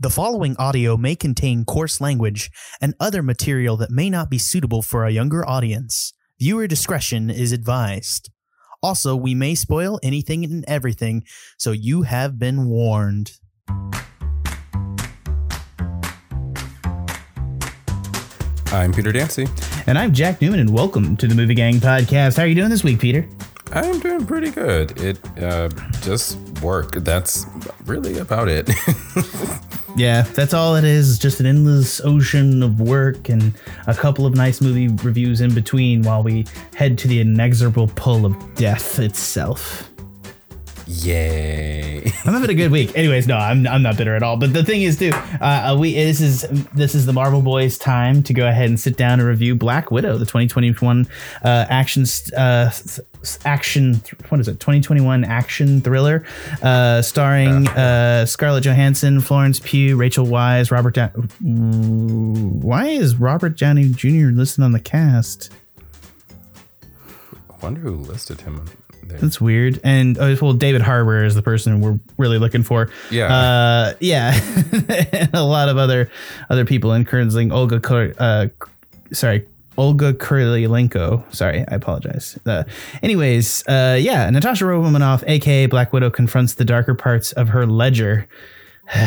The following audio may contain coarse language and other material that may not be suitable for a younger audience. Viewer discretion is advised. Also, we may spoil anything and everything, so you have been warned. I'm Peter Dancy. And I'm Jack Newman, and welcome to the Movie Gang Podcast. How are you doing this week, Peter? I'm doing pretty good. It uh, just work. That's really about it. yeah, that's all it is. Just an endless ocean of work and a couple of nice movie reviews in between while we head to the inexorable pull of death itself. Yay! I'm having a good week. Anyways, no, I'm, I'm not bitter at all. But the thing is, too, uh, we this is this is the Marvel Boys' time to go ahead and sit down and review Black Widow, the 2021 uh, action uh, action what is it 2021 action thriller uh, starring uh, Scarlett Johansson, Florence Pugh, Rachel Weisz Robert. Da- Why is Robert Downey Jr. listed on the cast? I wonder who listed him there. That's weird. And uh, well, David Harbour is the person we're really looking for. Yeah, uh, yeah, and a lot of other other people, including Olga. Uh, sorry, Olga Kurylenko. Sorry, I apologize. Uh, anyways, uh, yeah, Natasha Romanoff, aka Black Widow, confronts the darker parts of her ledger.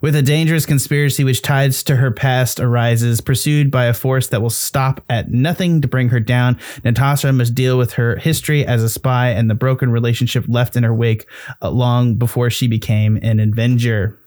with a dangerous conspiracy which ties to her past arises, pursued by a force that will stop at nothing to bring her down. Natasha must deal with her history as a spy and the broken relationship left in her wake long before she became an Avenger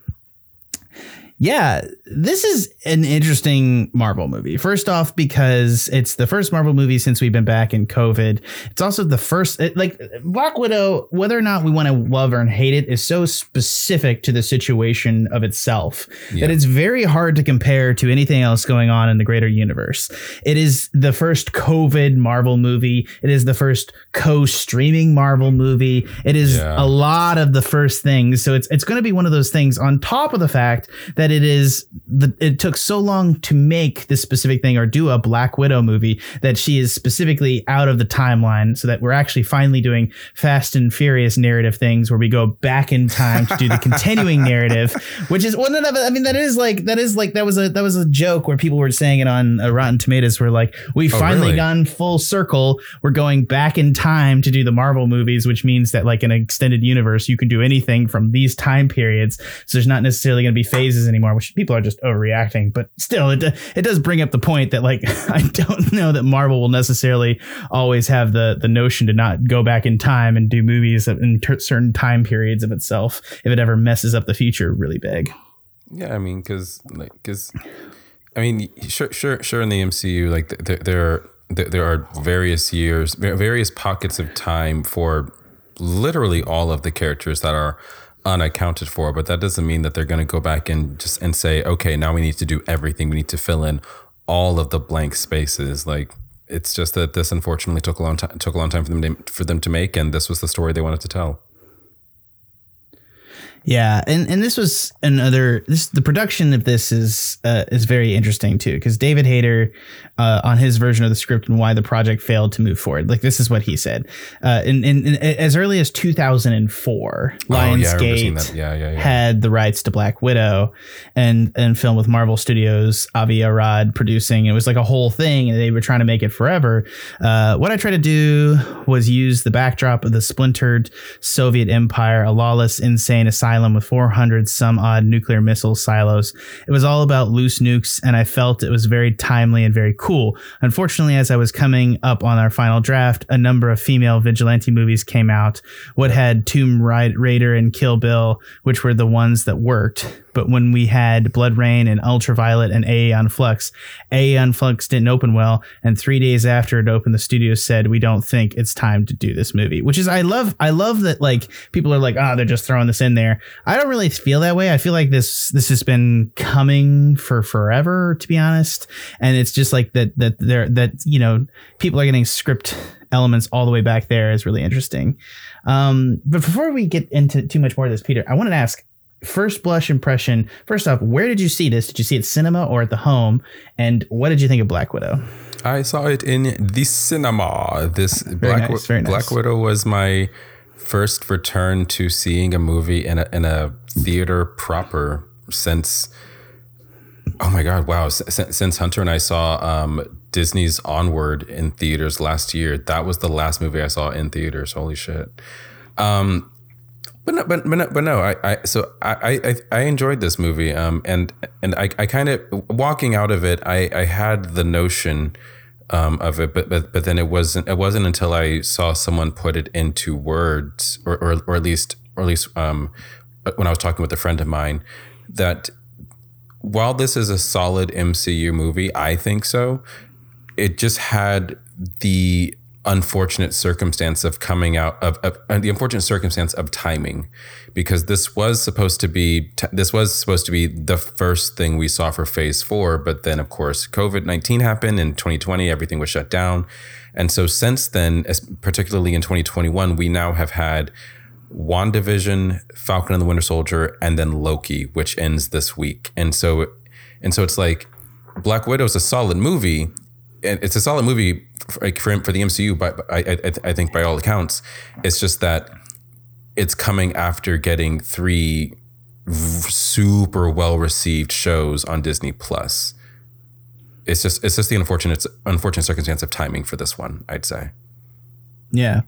yeah, this is an interesting Marvel movie. First off, because it's the first Marvel movie since we've been back in COVID. It's also the first, it, like Black Widow, whether or not we want to love or hate it, is so specific to the situation of itself yeah. that it's very hard to compare to anything else going on in the greater universe. It is the first COVID Marvel movie. It is the first co-streaming Marvel movie. It is yeah. a lot of the first things. So it's it's going to be one of those things on top of the fact that that it is the it took so long to make this specific thing or do a Black Widow movie that she is specifically out of the timeline so that we're actually finally doing fast and furious narrative things where we go back in time to do the continuing narrative which is one of I mean that is like that is like that was a that was a joke where people were saying it on uh, Rotten Tomatoes were like we oh, finally really? gone full circle we're going back in time to do the Marvel movies which means that like in an extended universe you can do anything from these time periods so there's not necessarily going to be phases anymore, which people are just overreacting. But still, it it does bring up the point that like I don't know that Marvel will necessarily always have the the notion to not go back in time and do movies in ter- certain time periods of itself if it ever messes up the future really big. Yeah, I mean, because like because I mean, sure, sure, sure. In the MCU, like there there are, there are various years, various pockets of time for literally all of the characters that are unaccounted for, but that doesn't mean that they're going to go back and just and say, okay, now we need to do everything. We need to fill in all of the blank spaces. Like it's just that this unfortunately took a long time took a long time for them to, for them to make, and this was the story they wanted to tell. Yeah, and and this was another this the production of this is uh, is very interesting too because David Hayter uh, on his version of the script and why the project failed to move forward. Like this is what he said. Uh, in, in, in as early as 2004, Lionsgate yeah, yeah, yeah, had the rights to Black Widow and and film with Marvel Studios, Avi Arad producing. It was like a whole thing, and they were trying to make it forever. Uh, what I tried to do was use the backdrop of the splintered Soviet Empire, a lawless, insane asylum island with 400 some odd nuclear missile silos. It was all about loose nukes, and I felt it was very timely and very cool. Unfortunately, as I was coming up on our final draft, a number of female vigilante movies came out. What had Tomb Raider and Kill Bill, which were the ones that worked but when we had BloodRayne and Ultraviolet and Aeon Flux, Aeon Flux didn't open well. And three days after it opened, the studio said, we don't think it's time to do this movie, which is, I love, I love that like people are like, oh, they're just throwing this in there. I don't really feel that way. I feel like this, this has been coming for forever, to be honest. And it's just like that, that there, that, you know, people are getting script elements all the way back there is really interesting. Um, but before we get into too much more of this, Peter, I wanted to ask first blush impression. First off, where did you see this? Did you see it cinema or at the home? And what did you think of Black Widow? I saw it in the cinema. This very Black, nice, nice. Black Widow was my first return to seeing a movie in a in a theater proper since. Oh my god! Wow! Since, since Hunter and I saw um, Disney's Onward in theaters last year, that was the last movie I saw in theaters. Holy shit! Um, but no, but but no, but no I, I so I, I I enjoyed this movie. Um, and and I, I kind of walking out of it, I I had the notion um, of it, but, but but then it wasn't it wasn't until I saw someone put it into words, or or, or at least or at least um, when I was talking with a friend of mine, that while this is a solid MCU movie, I think so. It just had the unfortunate circumstance of coming out of, of uh, the unfortunate circumstance of timing because this was supposed to be this was supposed to be the first thing we saw for phase 4 but then of course COVID-19 happened in 2020 everything was shut down. And so since then particularly in 2021 we now have had WandaVision, Falcon and the Winter Soldier and then Loki which ends this week. And so and so it's like Black Widow is a solid movie it's a solid movie for, for the MCU, but I, I, I think by all accounts, it's just that it's coming after getting three super well received shows on Disney Plus. It's just it's just the unfortunate unfortunate circumstance of timing for this one, I'd say. Yeah.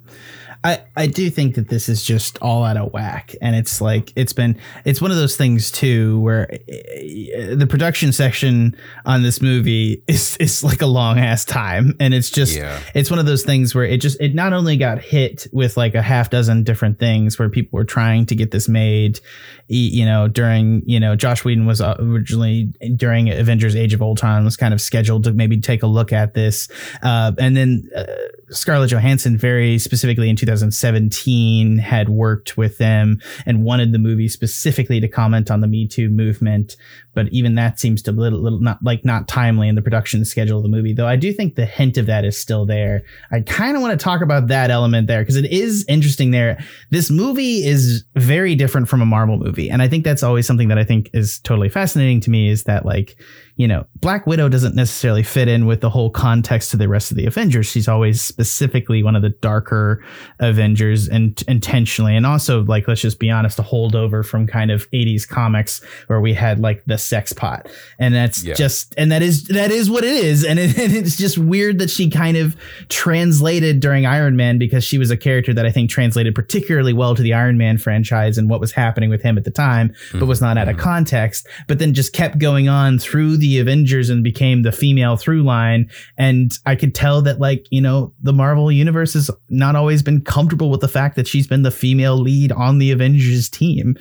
I, I do think that this is just all out of whack and it's like it's been it's one of those things too where eh, the production section on this movie is is like a long ass time and it's just yeah. it's one of those things where it just it not only got hit with like a half dozen different things where people were trying to get this made you know during you know Joss Whedon was uh, originally during Avengers Age of Ultron was kind of scheduled to maybe take a look at this uh, and then uh, Scarlett Johansson very specifically in 2017 had worked with them and wanted the movie specifically to comment on the Me Too movement. But even that seems to little, little not like not timely in the production schedule of the movie. Though I do think the hint of that is still there. I kind of want to talk about that element there because it is interesting. There, this movie is very different from a Marvel movie, and I think that's always something that I think is totally fascinating to me. Is that like you know, Black Widow doesn't necessarily fit in with the whole context to the rest of the Avengers. She's always specifically one of the darker Avengers and intentionally. And also, like, let's just be honest, a holdover from kind of 80s comics where we had like the sex pot. And that's yeah. just, and that is, that is what it is. And, it, and it's just weird that she kind of translated during Iron Man because she was a character that I think translated particularly well to the Iron Man franchise and what was happening with him at the time, mm-hmm. but was not out of mm-hmm. context, but then just kept going on through the the Avengers and became the female through line. And I could tell that, like, you know, the Marvel universe has not always been comfortable with the fact that she's been the female lead on the Avengers team.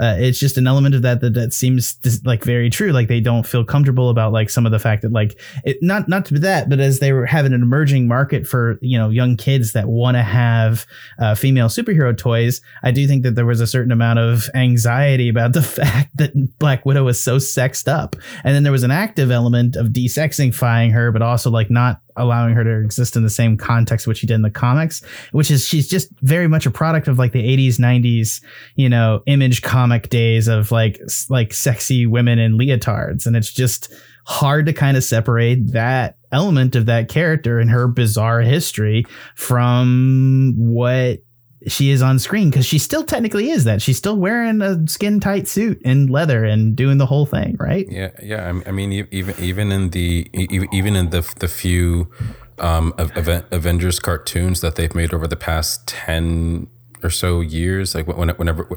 Uh, it's just an element of that, that that seems like very true. Like they don't feel comfortable about like some of the fact that like it not not to be that, but as they were having an emerging market for you know young kids that want to have uh, female superhero toys, I do think that there was a certain amount of anxiety about the fact that Black Widow was so sexed up, and then there was an active element of desexifying her, but also like not allowing her to exist in the same context which she did in the comics, which is she's just very much a product of like the 80s, 90s, you know, image comic days of like like sexy women in leotards. And it's just hard to kind of separate that element of that character and her bizarre history from what she is on screen because she still technically is that. She's still wearing a skin tight suit and leather and doing the whole thing, right? Yeah, yeah. I mean, even even in the even in the the few um, Avengers cartoons that they've made over the past ten or so years. Like whenever,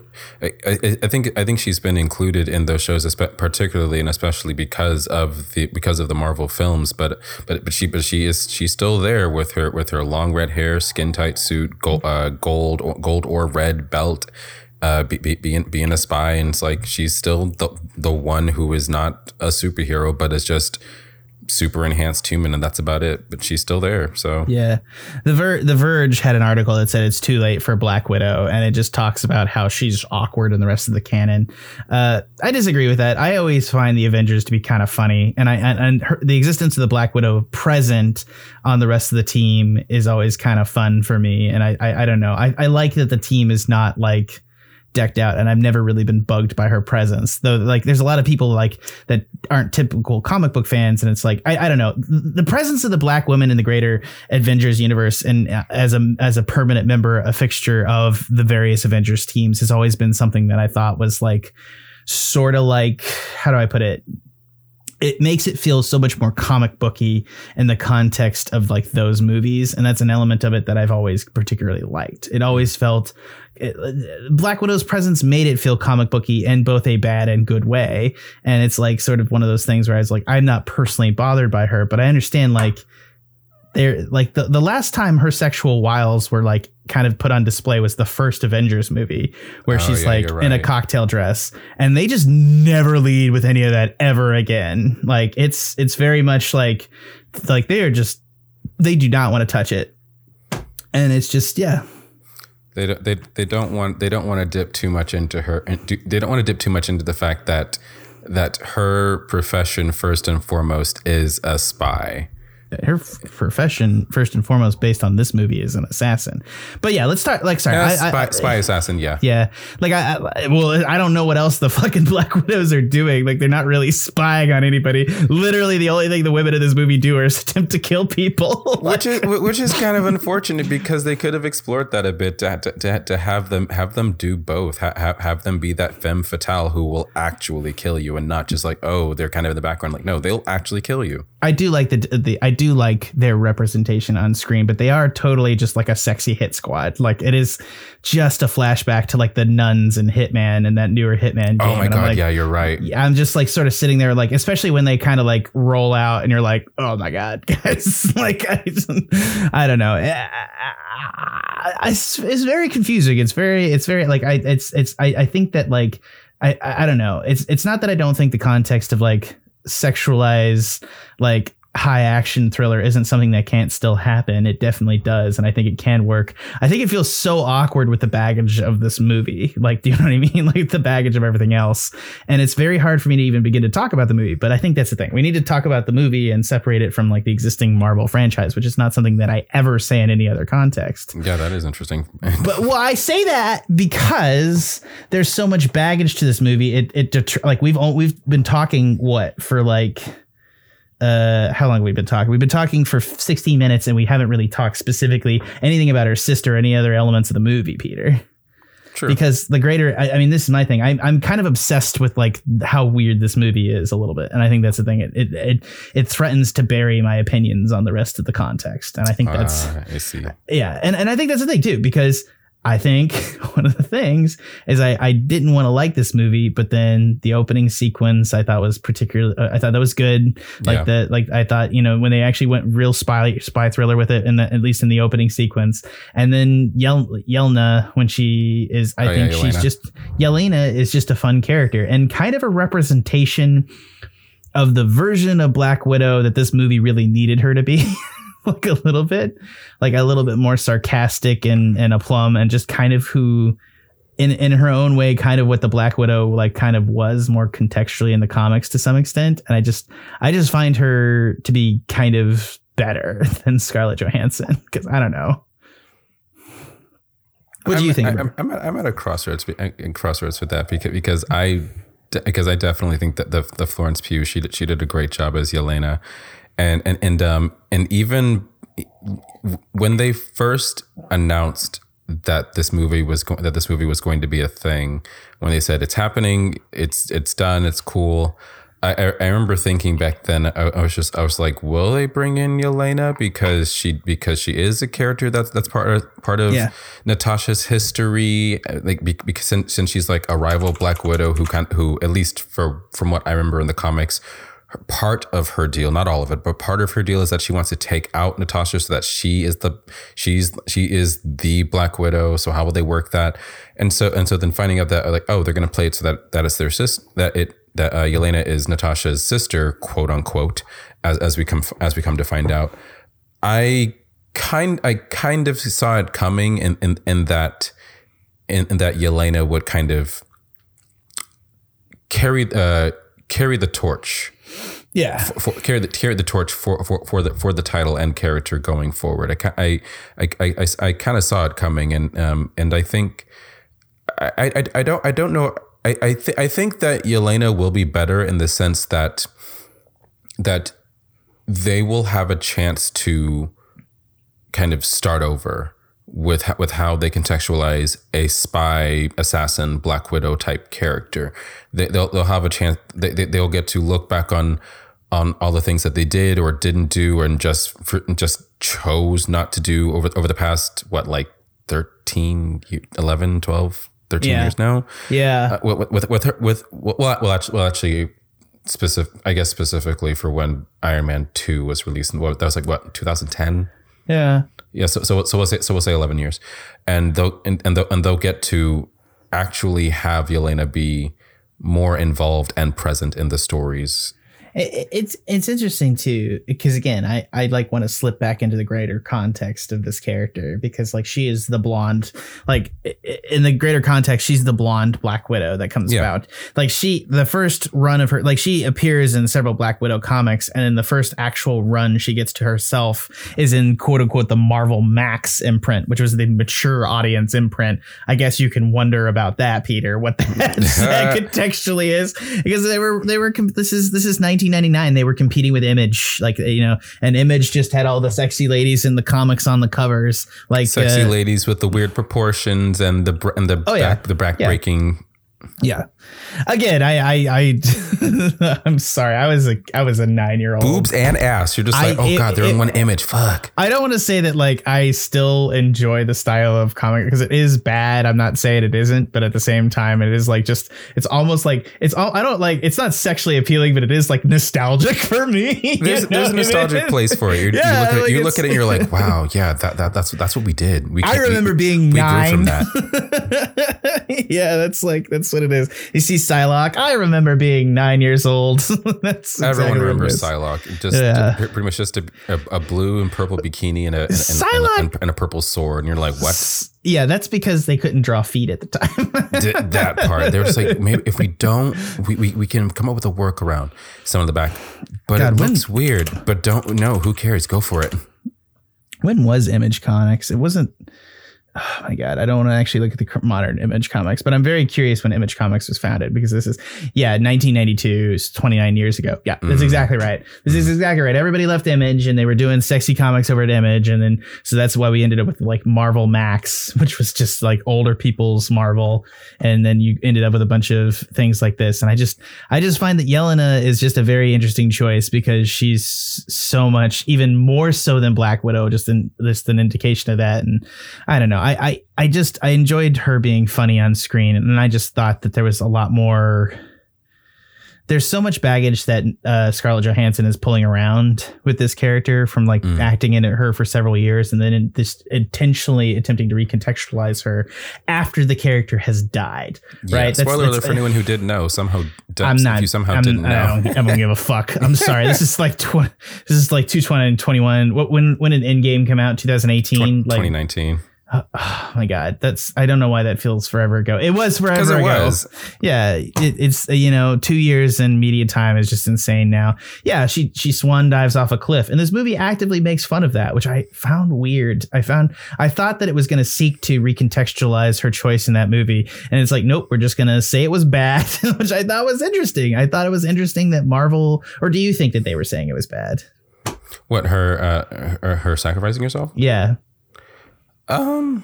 I, I, think I think she's been included in those shows, particularly and especially because of the because of the Marvel films. But but but she but she is she's still there with her with her long red hair, skin tight suit, gold uh, gold gold or red belt. Uh, be, be, being being a spy, and it's like she's still the the one who is not a superhero, but is just super enhanced human and that's about it but she's still there so. Yeah. The Ver- the verge had an article that said it's too late for black widow and it just talks about how she's awkward in the rest of the canon. Uh, i disagree with that. I always find the avengers to be kind of funny and i and, and her, the existence of the black widow present on the rest of the team is always kind of fun for me and i i, I don't know. I, I like that the team is not like decked out, and I've never really been bugged by her presence. Though, like, there's a lot of people like that aren't typical comic book fans, and it's like I, I don't know the presence of the black woman in the greater Avengers universe, and uh, as a as a permanent member, a fixture of the various Avengers teams, has always been something that I thought was like sort of like how do I put it it makes it feel so much more comic booky in the context of like those movies and that's an element of it that i've always particularly liked. It always felt it, uh, black widow's presence made it feel comic booky in both a bad and good way and it's like sort of one of those things where i was like i'm not personally bothered by her but i understand like they're like the, the last time her sexual wiles were like kind of put on display was the first Avengers movie where Oh, she's yeah, like you're in a cocktail dress and they just never lead with any of that ever again. Like it's it's very much like like they are just they do not want to touch it. And it's just yeah. They don't, they, they don't want they don't want to dip too much into her and do- they don't want to dip too much into the fact that that her profession first and foremost is a spy. Her profession first and foremost based on this movie is an assassin. But yeah, let's start like sorry. Uh, yeah, I- I- spy, spy assassin, yeah. Yeah, like I, I well, I don't know what else the fucking Black Widows are doing. Like they're not really spying on anybody. Literally, the only thing the women in this movie do is attempt to kill people. Which is which is kind of unfortunate because they could have explored that a bit to, to, to, to have them have them do both ha, have, have them be that femme fatale who will actually kill you and not just like oh they're kind of in the background like no they'll actually kill you I do like the the I do like their representation on screen, but they are totally just like a sexy hit squad. Like it is just a flashback to like the nuns and Hitman and that newer Hitman oh game. oh my and god like, yeah you're right I'm just like sort of sitting there, like, especially when they kind of like roll out and you're like, oh my God, guys. like, I, just- I don't know. Eh, I- it's, it's very confusing. It's very, it's very like, I, it's, it's, I, I think that like, I, I I don't know. It's, it's not that I don't think the context of like sexualized, like, high action thriller isn't something that can't still happen. It definitely does. And I think it can work. I think it feels so awkward with the baggage of this movie. Like, do you know what I mean? Like the baggage of everything else. And it's very hard for me to even begin to talk about the movie. But I think that's the thing. We need to talk about the movie and separate it from like the existing Marvel franchise, which is not something that I ever say in any other context. yeah that is interesting But well, I say that because there's so much baggage to this movie. It it detr- like we've all, we've been talking what for like uh how long we've we been talking? We've been talking for 16 minutes and we haven't really talked specifically anything about her sister or any other elements of the movie, Peter. True. Because the greater I, I mean this is my thing. I'm I'm kind of obsessed with like how weird this movie is a little bit. And I think that's the thing. It it it, it threatens to bury my opinions on the rest of the context. And I think that's Ah, I see yeah and, and i think that's the thing too because i think one of the things is i, I didn't want to like this movie but then the opening sequence i thought was particularly uh, i thought that was good. Like Yeah. the like i thought you know when they actually went real spy spy thriller with it and at least in the opening sequence. And then Yel, yelna when she is i Oh, yeah, think she's just yelena is just a fun character and kind of a representation of the version of black widow that this movie really needed her to be like a little bit like a little bit more sarcastic and and aplomb and just kind of who in in her own way kind of what the black widow like kind of was more contextually in the comics to some extent. And i just i just find her to be kind of better than scarlett johansson because i don't know. What do I'm, you think I'm, I'm, at, I'm at a crossroads uh, in crossroads with that because because I because I definitely think that the the Florence Pugh she did, she did a great job as Yelena, and and and um and even when they first announced that this movie was go- that this movie was going to be a thing when they said it's happening it's it's done it's cool I, I I remember thinking back then I, I was just I was like will they bring in Yelena because she because she is a character that's that's part of part of Yeah. Natasha's history like because since, since she's like a rival Black Widow who can who at least for from what I remember in the comics part of her deal not all of it but part of her deal is that she wants to take out Natasha so that she is the she's she is the Black Widow. So how will they work that? And so and so then finding out that like oh they're going to play it so that that is their sis that it that uh, Yelena is Natasha's sister quote unquote as as we come as we come to find out. I kind I kind of saw it coming in in, in that in, in that Yelena would kind of carry uh carry the torch yeah for, carry the carry the torch for, for for the for the title and character going forward. I I I I, I, kind of saw it coming, and um and I think I, I, I don't I don't know. I I, th- I think that Yelena will be better in the sense that that they will have a chance to kind of start over with with how they contextualize a spy assassin Black Widow type character. They, they'll they'll have a chance. They, they they'll get to look back on on all the things that they did or didn't do and just for, just chose not to do over over the past what like 13 11 12 13 Yeah. years now Yeah. uh, with with with her with well well actually, well actually specific I guess specifically for when Iron Man 2 was released and what that was like what 2010 yeah. yeah so so so we'll say so we'll say 11 years and they'll and, and they'll and they'll get to actually have Yelena be more involved and present in the stories It- it- It's it's interesting too because again I I like want to slip back into the greater context of this character because like she is the blonde like in the greater context she's the blonde Black Widow that comes Yeah. about like she the first run of her like she appears in several Black Widow comics and in the first actual run she gets to herself is in quote unquote the Marvel Max imprint which was the mature audience imprint I guess you can wonder about that Peter what that, that contextually is because they were they were this is this is 1999 they were competing with image like you know and image just had all the sexy ladies in the comics on the covers like sexy uh, ladies with the weird proportions and the br- and the Oh, yeah. back, the back Yeah. breaking yeah again i i i i'm sorry i was a i was a nine year old boobs and ass. You're just I- like, oh it- god, they're in one image. Fuck. I don't want to say that like I still enjoy the style of comic because it is bad. I'm not saying it isn't, but at the same time, it is like just it's almost like it's all I don't like. It's not sexually appealing, but it is like nostalgic for me. There's, there's a what I nostalgic mean? place for it. You're, Yeah, you look at it, like you look at it, and you're like, wow, yeah, that, that that's that's what we did. We I remember we, being we nine. grew from that. yeah, that's like that's what it is. You see Psylocke. I remember being nine years old. that's Everyone it remembers. Psylocke. Just Yeah. pretty much just a, a, a blue and purple bikini and a and, and, and, and, and a purple sword, and you're like, what? Yeah, that's because they couldn't draw feet at the time. Did that part. They were just like, maybe if we don't, we, we, we can come up with a workaround. Some of the back, but God, it when- looks weird. But don't no, who cares? Go for it. when was Image Comics? It wasn't. Oh my god, I don't want to actually look at the modern Image Comics, but I'm very curious when Image Comics was founded because this is, yeah, 1992, is 29 years ago. Yeah, that's Mhm. exactly right. This is exactly right. Everybody left Image and they were doing sexy comics over at Image, and then so that's why we ended up with like Marvel Max, which was just like older people's Marvel, and then you ended up with a bunch of things like this. And I just, I just find that Yelena is just a very interesting choice because she's so much, even more so than Black Widow, just in just an indication of that. And I don't know. I, I, I just I enjoyed her being funny on screen, and I just thought that there was a lot more. There's so much baggage that uh, Scarlett Johansson is pulling around with this character from like Mm. acting in her for several years, and then in this intentionally attempting to recontextualize her after the character has died. Yeah, Right, that's- Spoiler that's- alert for anyone who didn't know. Somehow, I'm not. If you somehow I'm, didn't know. I don't, I don't give a fuck. I'm sorry. This is like tw- this is like 221. What when when an Endgame come out? 2018. Twen- like 2019. Oh my god that's i don't know why that feels forever ago. It was forever it ago. was. yeah it, it's uh, you know two years in media time is just insane now. Yeah she she swan dives off a cliff and this movie actively makes fun of that which i found weird. I found i thought that it was going to seek to recontextualize her choice in that movie and it's like nope we're just going to say it was bad which i thought was interesting. I thought it was interesting that marvel or do you think that they were saying it was bad? What her uh, her, her sacrificing herself? yeah Um,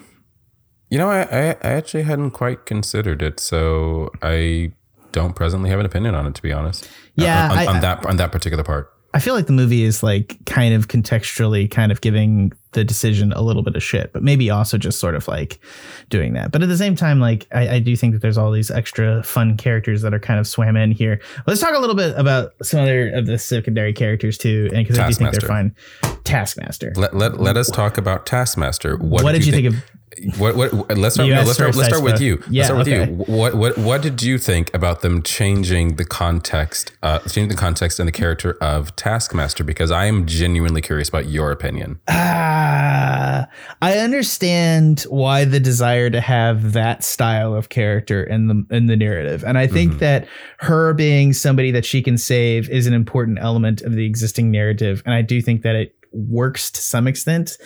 you know, I, I I actually hadn't quite considered it, so I don't presently have an opinion on it. To be honest, Yeah, on, on, I- on that on that particular part. I feel like the movie is like kind of contextually kind of giving the decision a little bit of shit, but maybe also just sort of like doing that. But at the same time, like I, I do think that there's all these extra fun characters that are kind of swam in here. Let's talk a little bit about some other of the secondary characters too, and because I do think they're fun. Taskmaster. Let, let, let us talk about Taskmaster. What, What, did you think, of? What, what, let's start, no, let's start, first, let's start with you. Yeah, let's start with okay. you. What, what, what did you think about them changing the context, uh, changing the context and the character of Taskmaster? Because I am genuinely curious about your opinion. Ah, I understand why the desire to have that style of character in the in the narrative, and I think Mhm. that her being somebody that she can save is an important element of the existing narrative, and I do think that it works to some extent.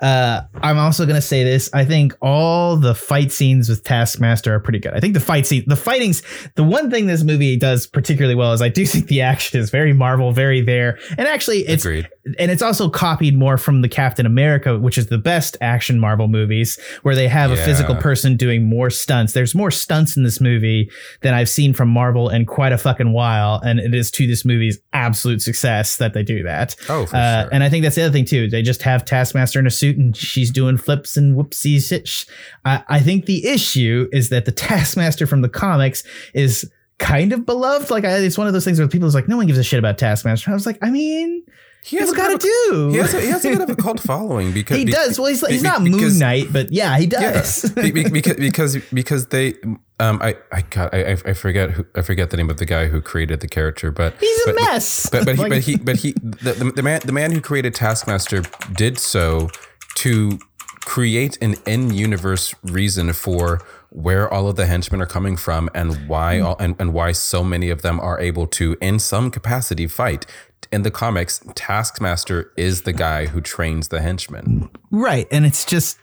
Uh, I'm also gonna say this. I think all the fight scenes with Taskmaster are pretty good. I think the fight scene, the fightings, the one thing this movie does particularly well is I do think the action is very Marvel, very there, and actually it's Agreed. and it's also copied more from the Captain America, which is the best action Marvel movies, where they have a physical person doing more stunts. There's more stunts in this movie than I've seen from Marvel in quite a fucking while, and it is to this movie's absolute success that they do that. Oh, for Uh, sure. And I think that's the other thing too. They just have Taskmaster in a suit and she's doing flips and whoopsies. Shit. I, I think the issue is that the Taskmaster from the comics is kind of beloved. Like I, it's one of those things where people is like, no one gives a shit about Taskmaster. I was like, I mean, he he's a got to do. He has, a, he has a bit of a cult following because he be- does. Well, he's, be- he's be- not because- Moon Knight, but yeah, he Yeah, does. Be- be- because because because they um I I got I, I forget who I forget the name of the guy who created the character, but He's a but, mess. But but he, Like- but he but he the, the, the man the man who created Taskmaster did so to create an in-universe reason for where all of the henchmen are coming from and why Hmm. all, and, and why so many of them are able to in some capacity fight in the comics taskmaster is the guy who trains the henchmen Right. And it's just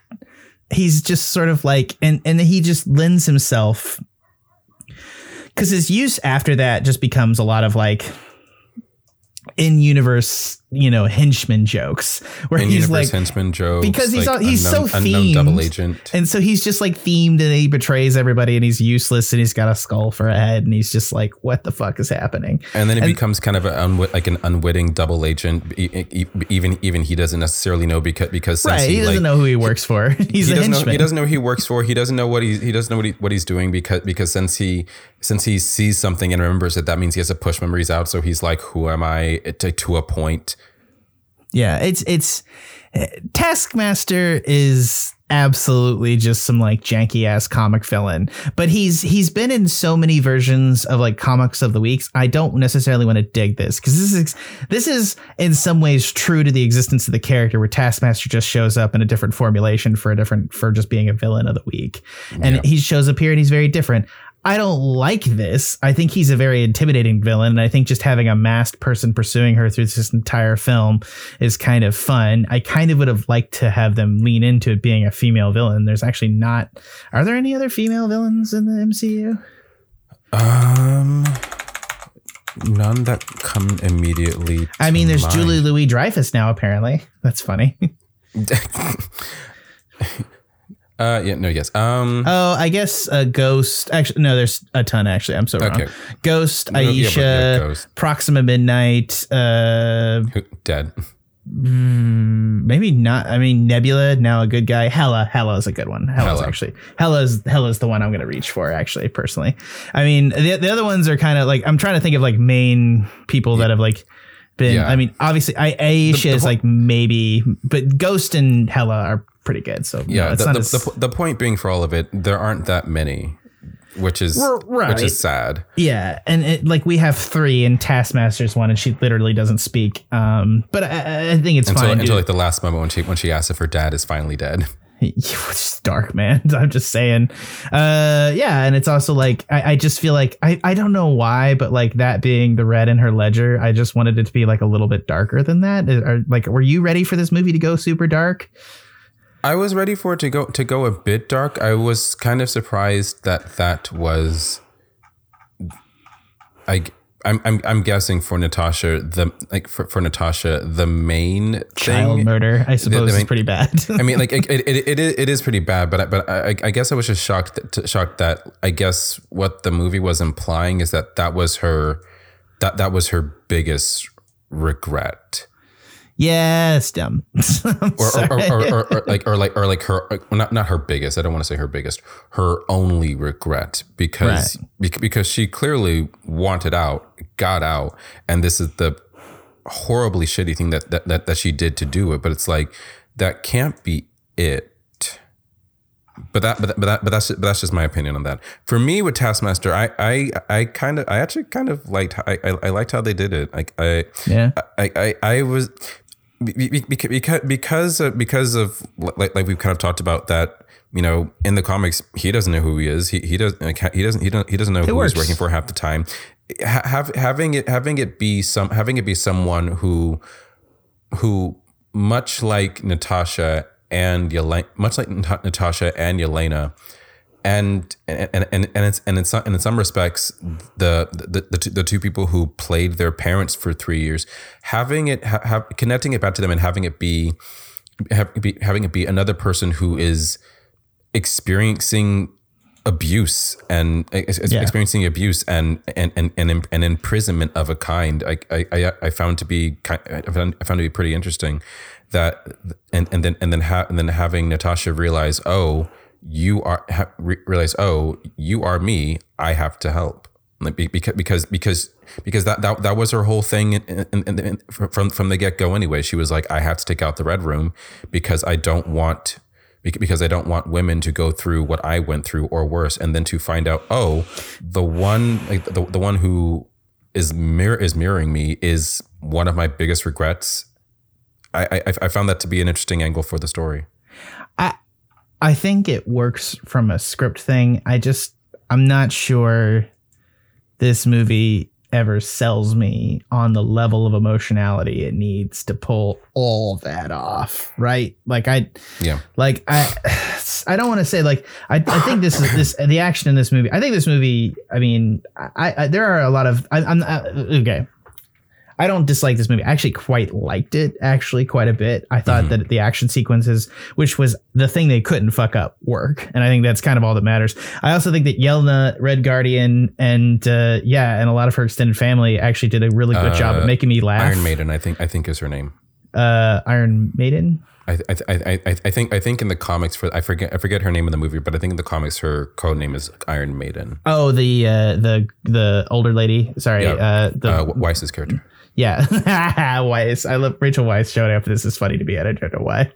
he's just sort of like and and he just lends himself cuz his use after that just becomes a lot of like in universe, you know, henchman jokes where in he's universe like henchman jokes because he's like all- he's unknown, so unknown double themed. agent and so he's just like themed and he betrays everybody and he's useless and he's got a skull for a head and he's just like what the fuck is happening? And then it And- becomes kind of a unwi- like an unwitting double agent. Even even he doesn't necessarily know because because since Right, he, doesn't like, know who he works for. He's he a doesn't know henchman. he doesn't know who he works for. He doesn't know what he he doesn't know what he what he's doing because because since he since he sees something and remembers it, that means he has to push memories out. So he's like, who am I to, to a point? Yeah, it's it's eh, Taskmaster is absolutely just some like janky ass comic villain. But he's he's been in so many versions of like comics of the weeks. I don't necessarily want to dig this because this is this is in some ways true to the existence of the character where Taskmaster just shows up in a different formulation for a different for just being a villain of the week. And he shows up here and he's very different. I don't like this. I think he's a very intimidating villain, and I think just having a masked person pursuing her through this entire film is kind of fun. I kind of would have liked to have them lean into it being a female villain. There's actually not. Are there any other female villains in the MCU? Um, none that come immediately. I mean, there's mind. Julie Louis Dreyfus now. Apparently, that's funny. Uh, yeah, no, yes. Um, oh, I guess a Ghost. Actually, no. There's a ton. Actually, I'm so wrong. Ghost, No, Ayesha, yeah, Ghost. Proxima Midnight. Uh, dead. Mm, maybe not. I mean, Nebula now a good guy. Hela, Hela is a good one. Hela's Hela. actually Hela's Hela's the one I'm going to reach for. Actually, personally, I mean the the other ones are kind of like I'm trying to think of like main people that have like been. Yeah. I mean, obviously, I Ayesha the is like maybe, but Ghost and Hela are pretty good. So Yeah, no, it's the, not the, as- the, the point being for all of it, there aren't that many, which is right. which is sad. Yeah, and it, like we have three, and Taskmaster's one, and she literally doesn't speak. Um, but I, I think it's Until, fine. until dude. like the last moment when she when she asks if her dad is finally dead. it's dark, man. I'm just saying. Uh, yeah, and it's also like I, I just feel like I, I don't know why, but like that being the red in her ledger, I just wanted it to be like a little bit darker than that. Are, like, were you ready for this movie to go super dark? I was ready for it to go to go a bit dark. I was kind of surprised that that was. I I'm I'm, I'm guessing for Natasha the like for, for Natasha the main Child thing. murder, I suppose, mean- is pretty bad. I mean, like it, it, it, it is pretty bad, but I- but I, I guess I was just shocked that, shocked that I guess what the movie was implying is that that was her that that was her biggest regret, it's dumb. Or or, or, or, or, like or like or like her uh, well, not not her biggest. I don't want to say her biggest, her only regret because bec- because she clearly wanted out, got out, and this is the horribly shitty thing that, that that that she did to do it. But it's like that can't be it. But that, but that, but that, but that's but that's just my opinion on that. For me, with Taskmaster, I, I, I kind of, I actually kind of liked, I, I, I liked how they did it. Like, I, yeah, I, I, I was because because of, because of like like we've kind of talked about that. You know, in the comics, he doesn't know who he is. He he doesn't like, he doesn't he doesn't he doesn't know who works. he's working for half the time. Ha- Have having it having it be some having it be someone who who much like Natasha and Yelena, much like Nat- Natasha and Yelena, and and and and it's and in some and in some respects, the the the two, the two people who played their parents for three years, having it ha, have, connecting it back to them and having it be, have, be having it be another person who is experiencing abuse and Yeah. experiencing abuse and and and and, and imprisonment of a kind I, I I I found to be I found, I found to be pretty interesting that and and then and then ha- and then having Natasha realize oh you are ha- re- realize oh you are me I have to help like because because because because that that, that was her whole thing in, in, in, from from the get go anyway she was like I have to take out the red room because I don't want because I don't want women to go through what I went through or worse, and then to find out, oh, the one like the, the one who is mirror is mirroring me is one of my biggest regrets. I, I I found that to be an interesting angle for the story. I think it works from a script thing. I just I'm not sure this movie ever sells me on the level of emotionality it needs to pull all that off, right? Like I Yeah, like I I don't want to say like I, I think this is this the action in this movie. I think this movie. I mean, I, I there are a lot of I, I'm I, okay. I don't dislike this movie. I actually quite liked it, actually quite a bit. I thought Mhm. that the action sequences, which was the thing they couldn't fuck up, work, and I think that's kind of all that matters. I also think that Yelena, Red Guardian, and uh, yeah, and a lot of her extended family actually did a really good job Uh, at making me laugh. Iron Maiden, I think I think is her name. uh, Iron Maiden. I, I, I, I, I think I think in the comics for I forget I forget her name in the movie, but I think in the comics her code name is Iron Maiden. Oh, the uh, the the older lady. Sorry, Yeah. uh, the Uh, Weisz's character. Yeah, Weisz. I love Rachel Weisz showing up. This is funny to me. I don't know why.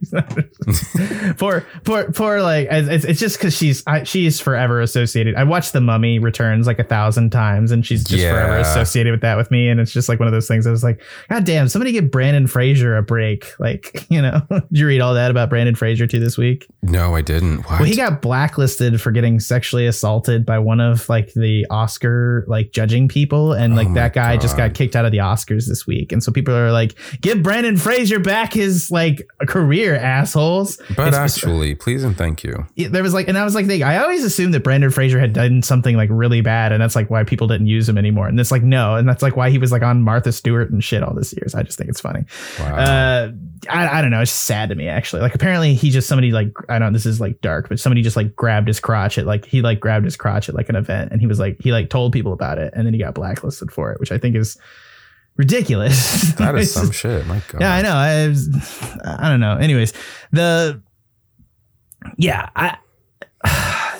poor, poor, poor. Like it's, it's just because she's I, she's forever associated. I watched The Mummy Returns like a thousand times, and she's just forever associated with that with me. And it's just like one of those things. I was like, God damn, somebody give Brendan Fraser a break. Like, you know, did you read all that about Brendan Fraser too this week? No, I didn't. What? Well, he got blacklisted for getting sexually assaulted by one of like the Oscar like judging people, and like Oh that guy just got kicked out of the Oscars this week. And so people are like, "Give Brendan Fraser back his like career, assholes." but It's- actually, please and thank you. there was like, and I was like, thinking, I always assumed that Brendan Fraser had done something like really bad, and that's like why people didn't use him anymore. And it's like no, and that's like why he was like on Martha Stewart and shit all this years. I just think it's funny. Wow. Uh, I, I don't know. It's sad to me actually. Like apparently he just somebody like I don't. This is like dark, but somebody just like grabbed his crotch at like he like grabbed his crotch at like an event, and he was like he like told people about it, and then he got blacklisted for it, which I think is ridiculous. that is some shit. My God. yeah, I know. I, was- I don't know. Anyways, the yeah, I.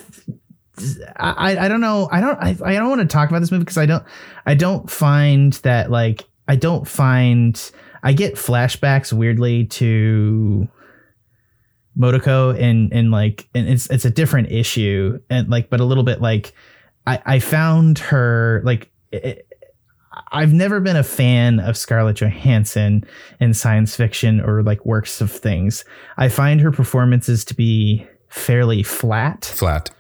I, I don't know. I don't I, I don't want to talk about this movie because I don't I don't find that like I don't find I get flashbacks weirdly to Motoko and and like and it's it's a different issue and like but a little bit like I I found her like it, I've never been a fan of Scarlett Johansson in science fiction or like works of things. I find her performances to be fairly flat Flat.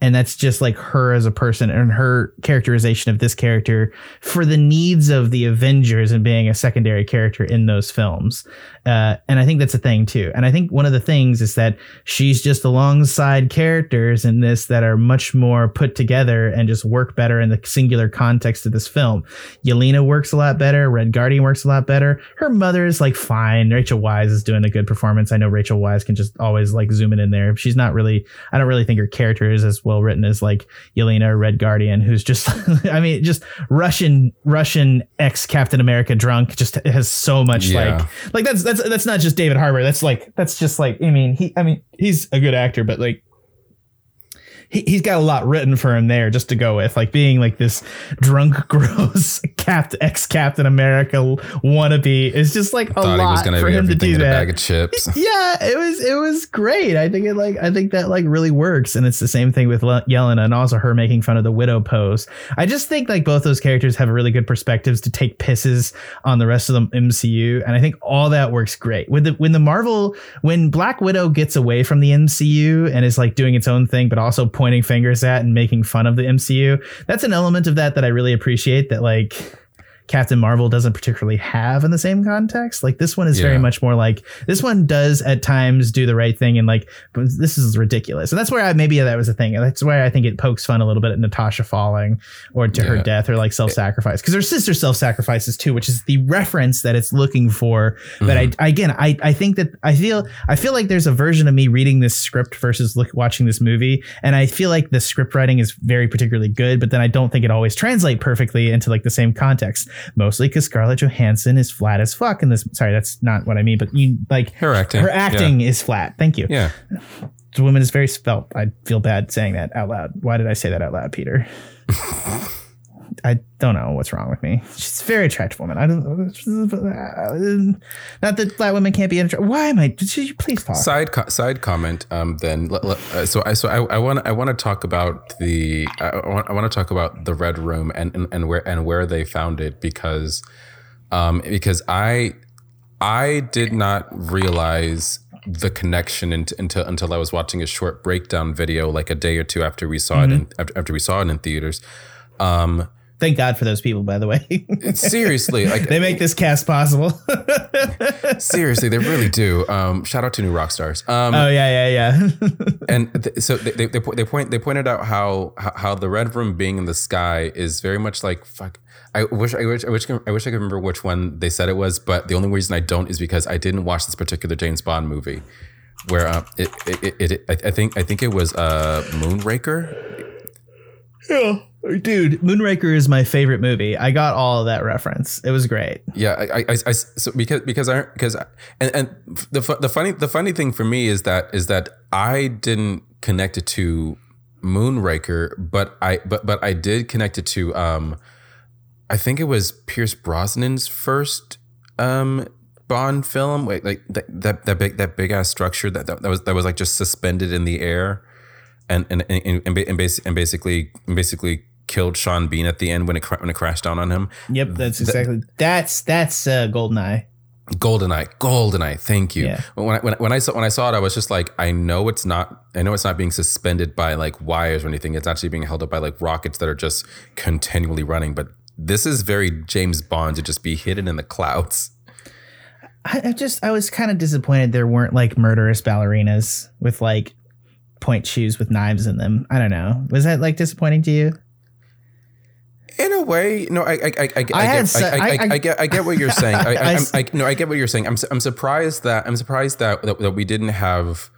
And that's just like her as a person and her characterization of this character for the needs of the Avengers and being a secondary character in those films. Uh, and I think that's a thing too. And I think one of the things is that she's just alongside characters in this that are much more put together and just work better in the singular context of this film. Yelena works a lot better. Red Guardian works a lot better. Her mother is like fine. Rachel Weisz is doing a good performance. I know Rachel Weisz can just always like zoom it in there. She's not really, I don't really think her character is as written as like Yelena Red Guardian, who's just, I mean, just Russian, Russian ex Captain America drunk just has so much Yeah. like, like that's, that's, that's not just David Harbour. That's like, that's just like, I mean, he, I mean, he's a good actor, but like, he, he's got a lot written for him there just to go with like being like this drunk gross ex captain america wannabe. Is just like a Thought he was lot gonna for him to do a that. bag of chips. yeah it was it was great. I think it like i think that like really works and it's the same thing with Le- yelena and also her making fun of the widow pose. I just think like both those characters have really good perspectives to take pisses on the rest of the mcu and i think all that works great. When the when the marvel when black widow gets away from the mcu and is like doing its own thing but also pointing fingers at and making fun of the mcu that's an element of that that i really appreciate that like Captain Marvel doesn't particularly have in the same context. Like this one is very much more like this one does at times do the right thing and like this is ridiculous. And that's where I maybe that was a thing. That's why I think it pokes fun a little bit at Natasha falling or to her death or like self-sacrifice because her sister self-sacrifices too, which is the reference that it's looking for. But mm-hmm. I again I I think that I feel I feel like there's a version of me reading this script versus look, watching this movie and I feel like the script writing is very particularly good, but then I don't think it always translate perfectly into like the same context. Mostly because Scarlett Johansson is flat as fuck in this. Sorry, that's not what I mean, but you like Her acting, Her acting is flat. Thank you. Yeah. The woman is very spelt. I feel bad saying that out loud. Why did I say that out loud, Peter? I don't know what's wrong with me. She's a very attractive woman. I don't. Not that flat women can't be attractive. Why am I? Please talk? Side co- side comment. Um. Then let- let- uh, so I so I want I want to talk about the I want I want to talk about the red room and, and and where and where they found it because um because I I did not realize the connection until until, until I was watching a short breakdown video like a day or two after we saw it in after, after we saw it in theaters. Um. Thank God for those people, by the way. Seriously, like they make this cast possible. seriously, they really do. Um. Shout out to New Rockstars. Um. oh yeah, yeah, yeah. and th- so they, they, they, point they pointed out how, how how the red room being in the sky is very much like fuck. I wish I wish I wish I wish I could remember which one they said it was, but the only reason I don't is because I didn't watch this particular James Bond movie, where uh, it, it, it, it I I think I think it was uh Moonraker. Yeah. Dude, Moonraker is my favorite movie. I got all of that reference. It was great. Yeah, I, I, I, so because because I because I, and and the the funny the funny thing for me is that is that I didn't connect it to Moonraker, but I but but I did connect it to um, I think it was Pierce Brosnan's first um Bond film, like like that that, that big that big ass structure that, that that was that was like just suspended in the air, and and and and, and basically and basically killed Sean Bean at the end when it cra- when it crashed down on him. Yep, that's exactly that's that's uh, Goldeneye. Goldeneye, Goldeneye. Thank you. Yeah. When I, when, I- when I saw when I saw it, I was just like, I know it's not. I know it's not being suspended by like wires or anything. It's actually being held up by like rockets that are just continually running. But this is very James Bond to just be hidden in the clouds. I, I just I was kind of disappointed there weren't like murderous ballerinas with like point shoes with knives in them. I don't know. Was that like disappointing to you? In a way, no, I I I, I, I, I get, I, I, I- I, get I get what you're saying. I, I, I I'm, s- I no, I get what you're saying. I'm I'm surprised that I'm surprised that that, that we didn't have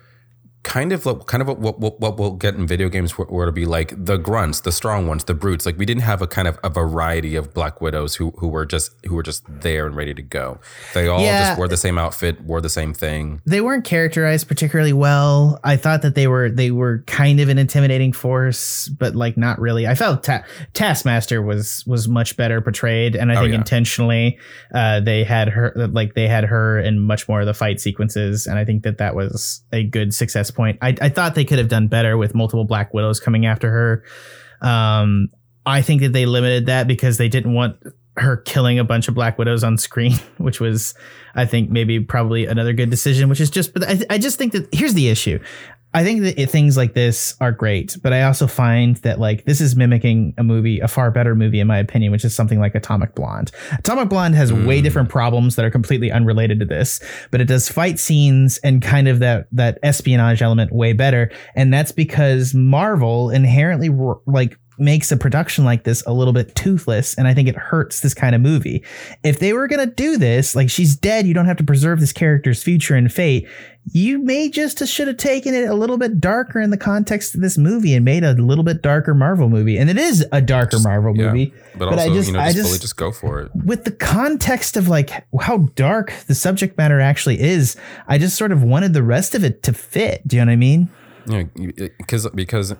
kind of like- kind of what what, what we'll get in video games where, where it'll be like the grunts, the strong ones, the brutes. Like we didn't have a kind of a variety of Black Widows who who were just who were just there and ready to go. They all Yeah. just wore the same outfit, wore the same thing. They weren't characterized particularly well. I thought that they were they were kind of an intimidating force, but like not really. I felt Ta- Taskmaster was was much better portrayed, and I Oh, think yeah. intentionally uh, they had her like they had her in much more of the fight sequences, and I think that that was a good success point. I, I thought they could have done better with multiple Black Widows coming after her. Um, I think that they limited that because they didn't want her killing a bunch of Black Widows on screen, which was, I think, maybe probably another good decision. Which is just, but I, I just think that here's the issue. I think that things like this are great, but I also find that like this is mimicking a movie, a far better movie in my opinion, which is something like Atomic Blonde. Atomic Blonde has way mm. different problems that are completely unrelated to this, but it does fight scenes and kind of that that espionage element way better, and that's because Marvel inherently like makes a production like this a little bit toothless and i think it hurts this kind of movie if they were going to do this like she's dead you don't have to preserve this character's future and fate you may just should have taken it a little bit darker in the context of this movie and made a little bit darker marvel movie and it is a darker marvel Yeah. movie But, But I just- you know, I just, just- fully just go for it. with the context of like how dark the subject matter actually is i just sort of wanted the rest of it to fit do you know what i mean Yeah, because because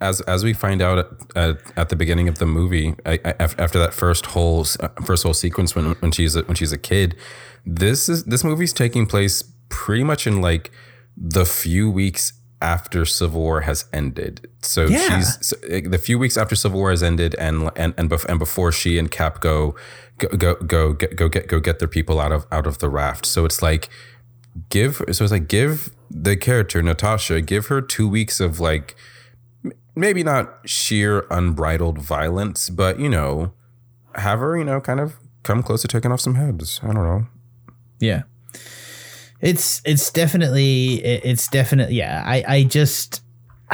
as as we find out at, at, at the beginning of the movie, I, I, after that first whole uh, first whole sequence when when she's a, when she's a kid, this is this movie's taking place pretty much in like the few weeks after Civil War has ended. So Yeah. she's so, uh, the few weeks after Civil War has ended, and and and, bef- and before she and Cap go go go go get go get go get their people out of out of the raft. So it's like give so it's like give the character Natasha give her two weeks of like maybe not sheer unbridled violence, but you know have her you know kind of come close to taking off some heads. I don't know. Yeah. It's it's definitely it's definitely yeah. I I just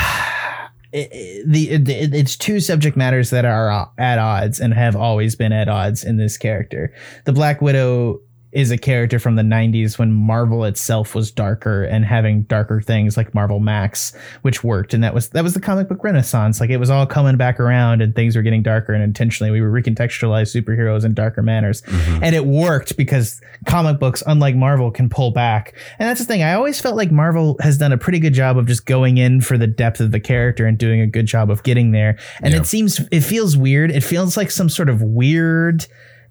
it, it, the, the it's two subject matters that are uh, at odds and have always been at odds in this character. The Black Widow is a character from the 90s when Marvel itself was darker and having darker things like Marvel Max which worked. And that was that was the comic book renaissance. Like it was all coming back around and things were getting darker and intentionally we were recontextualize superheroes in darker manners. Mm-hmm. and it worked because comic books unlike Marvel can pull back. And that's the thing I always felt like Marvel has done a pretty good job of just going in for the depth of the character and doing a good job of getting there. And yeah. it seems it feels weird. It feels like some sort of weird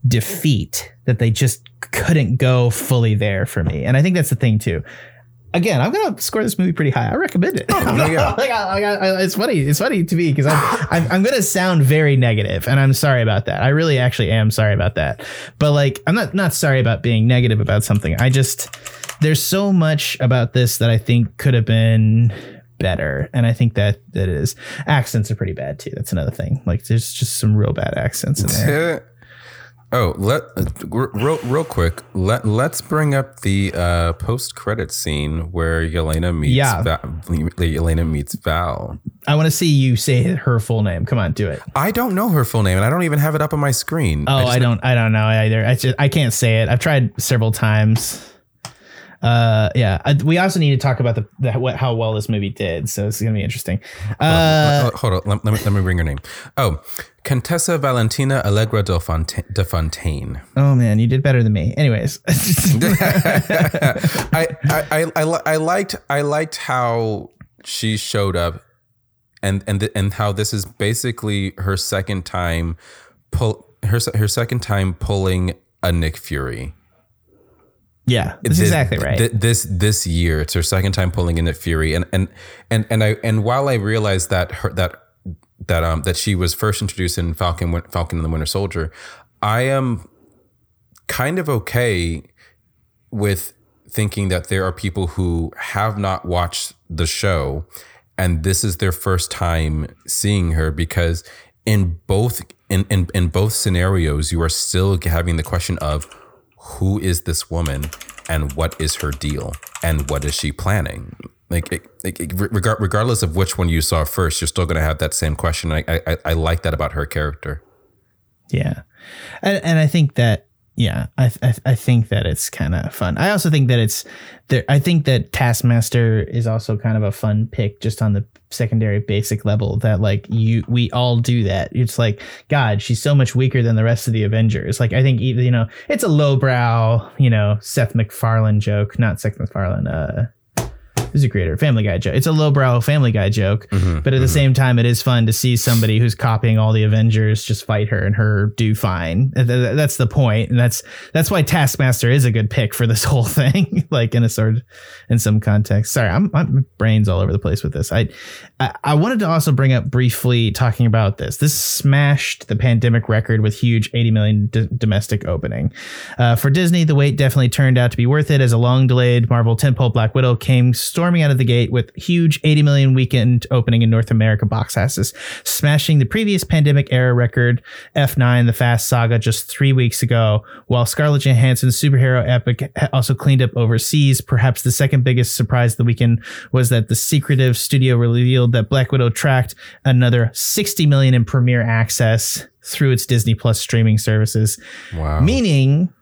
defeat that they just couldn't go fully there for me. And I think that's the thing too. Again, I'm gonna score this movie pretty high. I recommend it. Oh, like, I, I, it's funny. It's funny to me because I'm, I'm I'm gonna sound very negative, and I'm sorry about that. I really actually am sorry about that. But like, I'm not not sorry about being negative about something. I just there's so much about this that I think could have been better and i think that that is accents are pretty bad too that's another thing like there's just some real bad accents in there Oh, let real real quick. Let Let's bring up the uh, post credit scene where Yelena meets yeah. Va- Yelena meets Val. I want to see you say her full name. Come on, do it. I don't know her full name, and I don't even have it up on my screen. Oh, I, I don't. I don't know either. I just I can't say it. I've tried several times uh yeah I, we also need to talk about the, the what, how well this movie did so it's gonna be interesting. Uh hold on, hold on. Let, let, me, let me bring your name. Oh contessa valentina allegra de, Fontaine, de fontaine. Oh man you did better than me. Anyways. I, I, I, I, I liked i liked how she showed up and and the, and how this is basically her second time pull her her second time pulling a nick fury yeah, that's this, exactly right. Th- this this year, it's her second time pulling a Nick Fury, and and and and I and while I realized that her that that um that she was first introduced in Falcon Falcon and the Winter Soldier, I am kind of okay with thinking that there are people who have not watched the show and this is their first time seeing her because in both in, in, in both scenarios you are still having the question of who is this woman and what is her deal and what is she planning? Like, regardless of which one you saw first, you're still going to have that same question. I, I, I like that about her character. Yeah, and and I think that yeah, I I, I think that it's kind of fun. I also think that it's there. I think that Taskmaster is also kind of a fun pick, just on the secondary basic level. That like you, we all do that. It's like God, she's so much weaker than the rest of the Avengers. Like I think you know, it's a lowbrow, you know, Seth MacFarlane joke, not Seth MacFarlane. Uh, who's a creator, Family Guy joke. It's a lowbrow Family Guy joke, mm-hmm, but at mm-hmm. the same time, it is fun to see somebody who's copying all the Avengers just fight her and her do fine. That's the point. and that's that's why Taskmaster is a good pick for this whole thing. like in a sort, of, in some context. Sorry, I'm my brains all over the place with this. I, I I wanted to also bring up briefly talking about this. This smashed the pandemic record with huge 80 million d- domestic opening. Uh, for Disney, the wait definitely turned out to be worth it as a long delayed Marvel tentpole Black Widow came storming out of the gate with huge 80 million weekend opening in North America box offices, smashing the previous pandemic era record F9 The Fast Saga just three weeks ago, while Scarlett Johansson's superhero epic also cleaned up overseas. Perhaps the second biggest surprise of the weekend was that the secretive studio revealed that Black Widow tracked another 60 million in premiere access through its Disney Plus streaming services. Wow. Meaning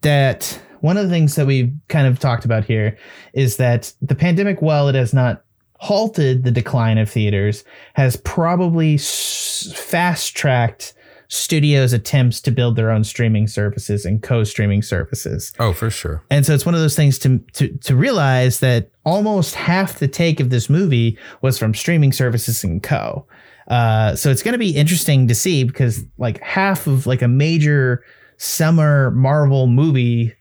that one of the things that we've kind of talked about here is that the pandemic, while it has not halted the decline of theaters, has probably s- fast tracked studios' attempts to build their own streaming services and co-streaming services. Oh, for sure. And so it's one of those things to to to realize that almost half the take of this movie was from streaming services and co. Uh, so it's going to be interesting to see because like half of like a major summer Marvel movie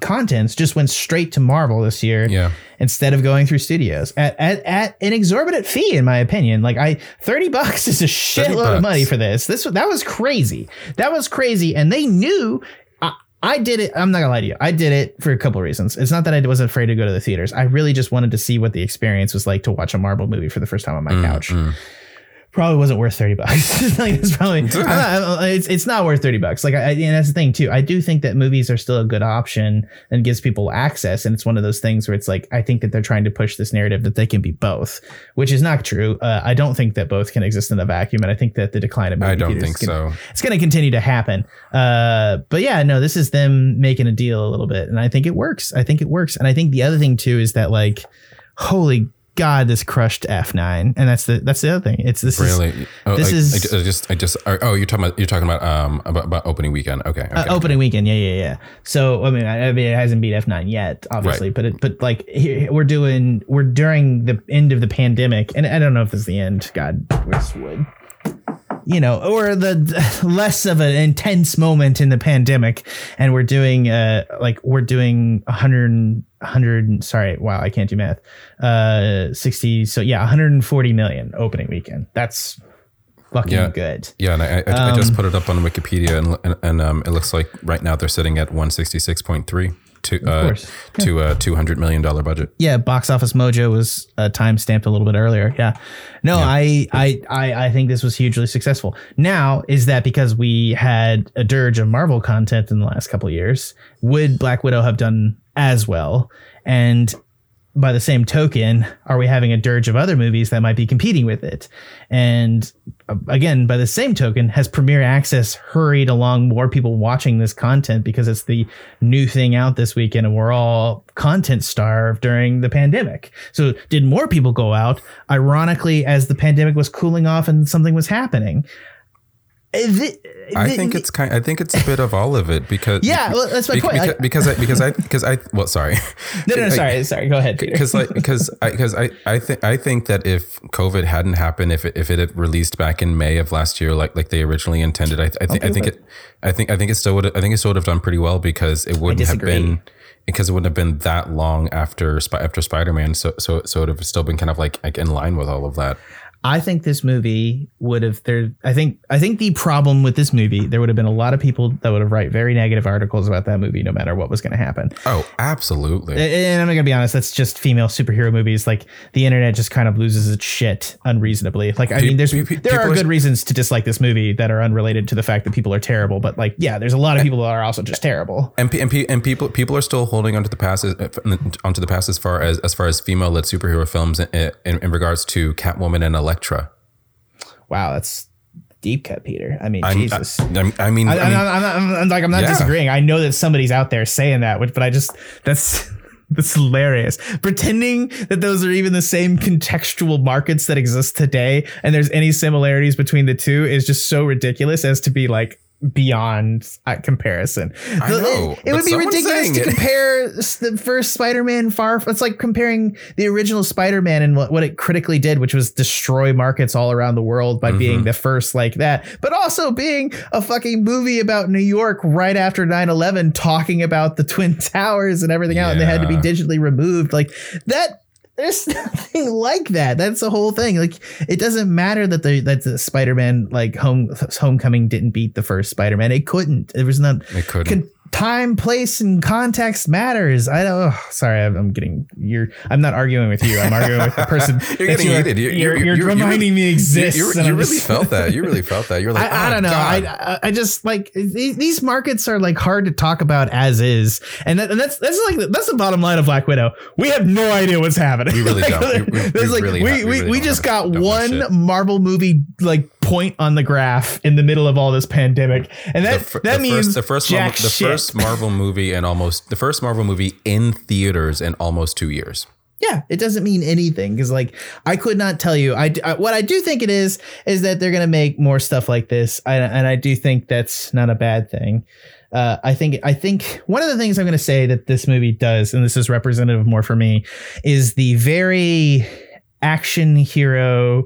contents just went straight to Marvel this year. Yeah. Instead of going through studios at, at, at an exorbitant fee, in my opinion. Like I 30 bucks is a shitload of money for this. This that was crazy. That was crazy. And they knew I, I did it. I'm not gonna lie to you. I did it for a couple of reasons. It's not that I wasn't afraid to go to the theaters. I really just wanted to see what the experience was like to watch a Marvel movie for the first time on my mm, couch. Mm. Probably wasn't worth 30 bucks. like it's probably, not, it's, it's not worth 30 bucks. Like, I, and that's the thing too. I do think that movies are still a good option and gives people access. And it's one of those things where it's like, I think that they're trying to push this narrative that they can be both, which is not true. Uh, I don't think that both can exist in a vacuum. And I think that the decline of movie I don't think is gonna- so. it's going to continue to happen. Uh, but yeah, no, this is them making a deal a little bit, and I think it works. I think it works, and I think the other thing too is that like, holy god, this crushed F nine, and that's the that's the other thing. It's this is Really? Oh, this I, is- I, just I just oh you're talking about you're talking about um about, about opening weekend. Okay. okay. uh, opening weekend. Yeah, yeah, yeah. So I mean, I, I mean, it hasn't beat F nine yet, obviously, Right. but it, but like here, we're doing we're during the end of the pandemic, and I don't know if this is the end. God, where's wood? You know, or the less of an intense moment in the pandemic, and we're doing uh like we're doing a 100 100 sorry wow I can't do math. Uh 60 so yeah 140 million opening weekend. That's fucking Yeah. good. Yeah, and I, I, I just Um, put it up on Wikipedia, and and, and um, it looks like right now they're sitting at one sixty six point three to uh, course. to a two hundred million dollar budget. yeah box office mojo was uh, time stamped a little bit earlier. Yeah. No I, I i i think this was hugely successful. Now is that because we had a dirge of marvel content in the last couple of years? Would black widow have done as well and by the same token, are we having a dirge of other movies that might be competing with it? And uh, again, by the same token, has Premiere Access hurried along more people watching this content because it's the new thing out this weekend and we're all content starved during the pandemic? So, did more people go out, ironically, as the pandemic was cooling off and something was happening? Uh, thi- I think it's kind. I think it's a bit of all of it because Yeah, well, that's my be- point. Because, I because I because I well sorry no, no, no, sorry, sorry. Go ahead, because like because I because I I think I think that if COVID hadn't happened if it, if it had released back in May of last year like like they originally intended I, I think I think it I think I think it still would I think it still would have done pretty well because it wouldn't have been because it wouldn't have been that long after after Spider Man so so so it would have still been kind of like like in line with all of that. I think this movie would have there. I think I think the problem with this movie, there would have been a lot of people that would have write very negative articles about that movie, no matter what was going to happen. Oh, absolutely. And I'm gonna be honest, that's just female superhero movies. Like the internet just kind of loses its shit unreasonably. Like I mean, there's there are good reasons to dislike this movie that are unrelated to the fact that people are terrible. But like, yeah, there's a lot of people that are also just terrible. and, and, and people people are still holding onto the past as- onto the past as far as as far as female led superhero films in, in, in regards to Catwoman and Elektra. Wow, that's deep cut, Peter. I mean, I'm- Jesus. I, I, I mean, I, I I'm, mean, not- I'm, I'm, I'm like I'm not Yeah. disagreeing. I know that somebody's out there saying that, which- but I just that's that's hilarious. Pretending that those are even the same contextual markets that exist today, and there's any similarities between the two is just so ridiculous as to be like beyond uh, comparison. I know, it, it would be ridiculous to it. compare the first Spider-Man far. It's like comparing the original Spider-Man and what, what it critically did, which was destroy markets all around the world by Mm-hmm. being the first like that, but also being a fucking movie about New York right after 9-11 talking about the Twin Towers and everything out, and they had to be digitally removed. Like that there's nothing like that. That's the whole thing. Like it doesn't matter that the that the Spider-Man like home homecoming didn't beat the first Spider-Man. It couldn't. It was not it couldn't. con- time, place, and context matters. I don't. Oh, sorry, I'm, I'm getting. You're. I'm not arguing with you. I'm arguing with the person. You're getting you heated. You- You're, you- you're, you- you reminding me exists. you, and you I'm really just- felt that. You really felt that. You're like, I, I oh, don't know. God. I, I just like these, markets are like hard to talk about as is, and, that, and that's that's like that's the bottom line of Black Widow. We have no idea what's happening. We really Like, don't. We- we- like really we ha- we really we just got one. Marvel movie like point on the graph in the middle of all this pandemic, and that the, that the means first, the first jack Marvel, the shit. First Marvel movie in almost the first Marvel movie in theaters in almost two years. Yeah, it doesn't mean anything because, like, I could not tell you. I, I- what I do think it is is that they're gonna make more stuff like this, I, and I do think that's not a bad thing. Uh, I think I think one of the things I'm gonna say that this movie does, and this is representative more for me, is the very action hero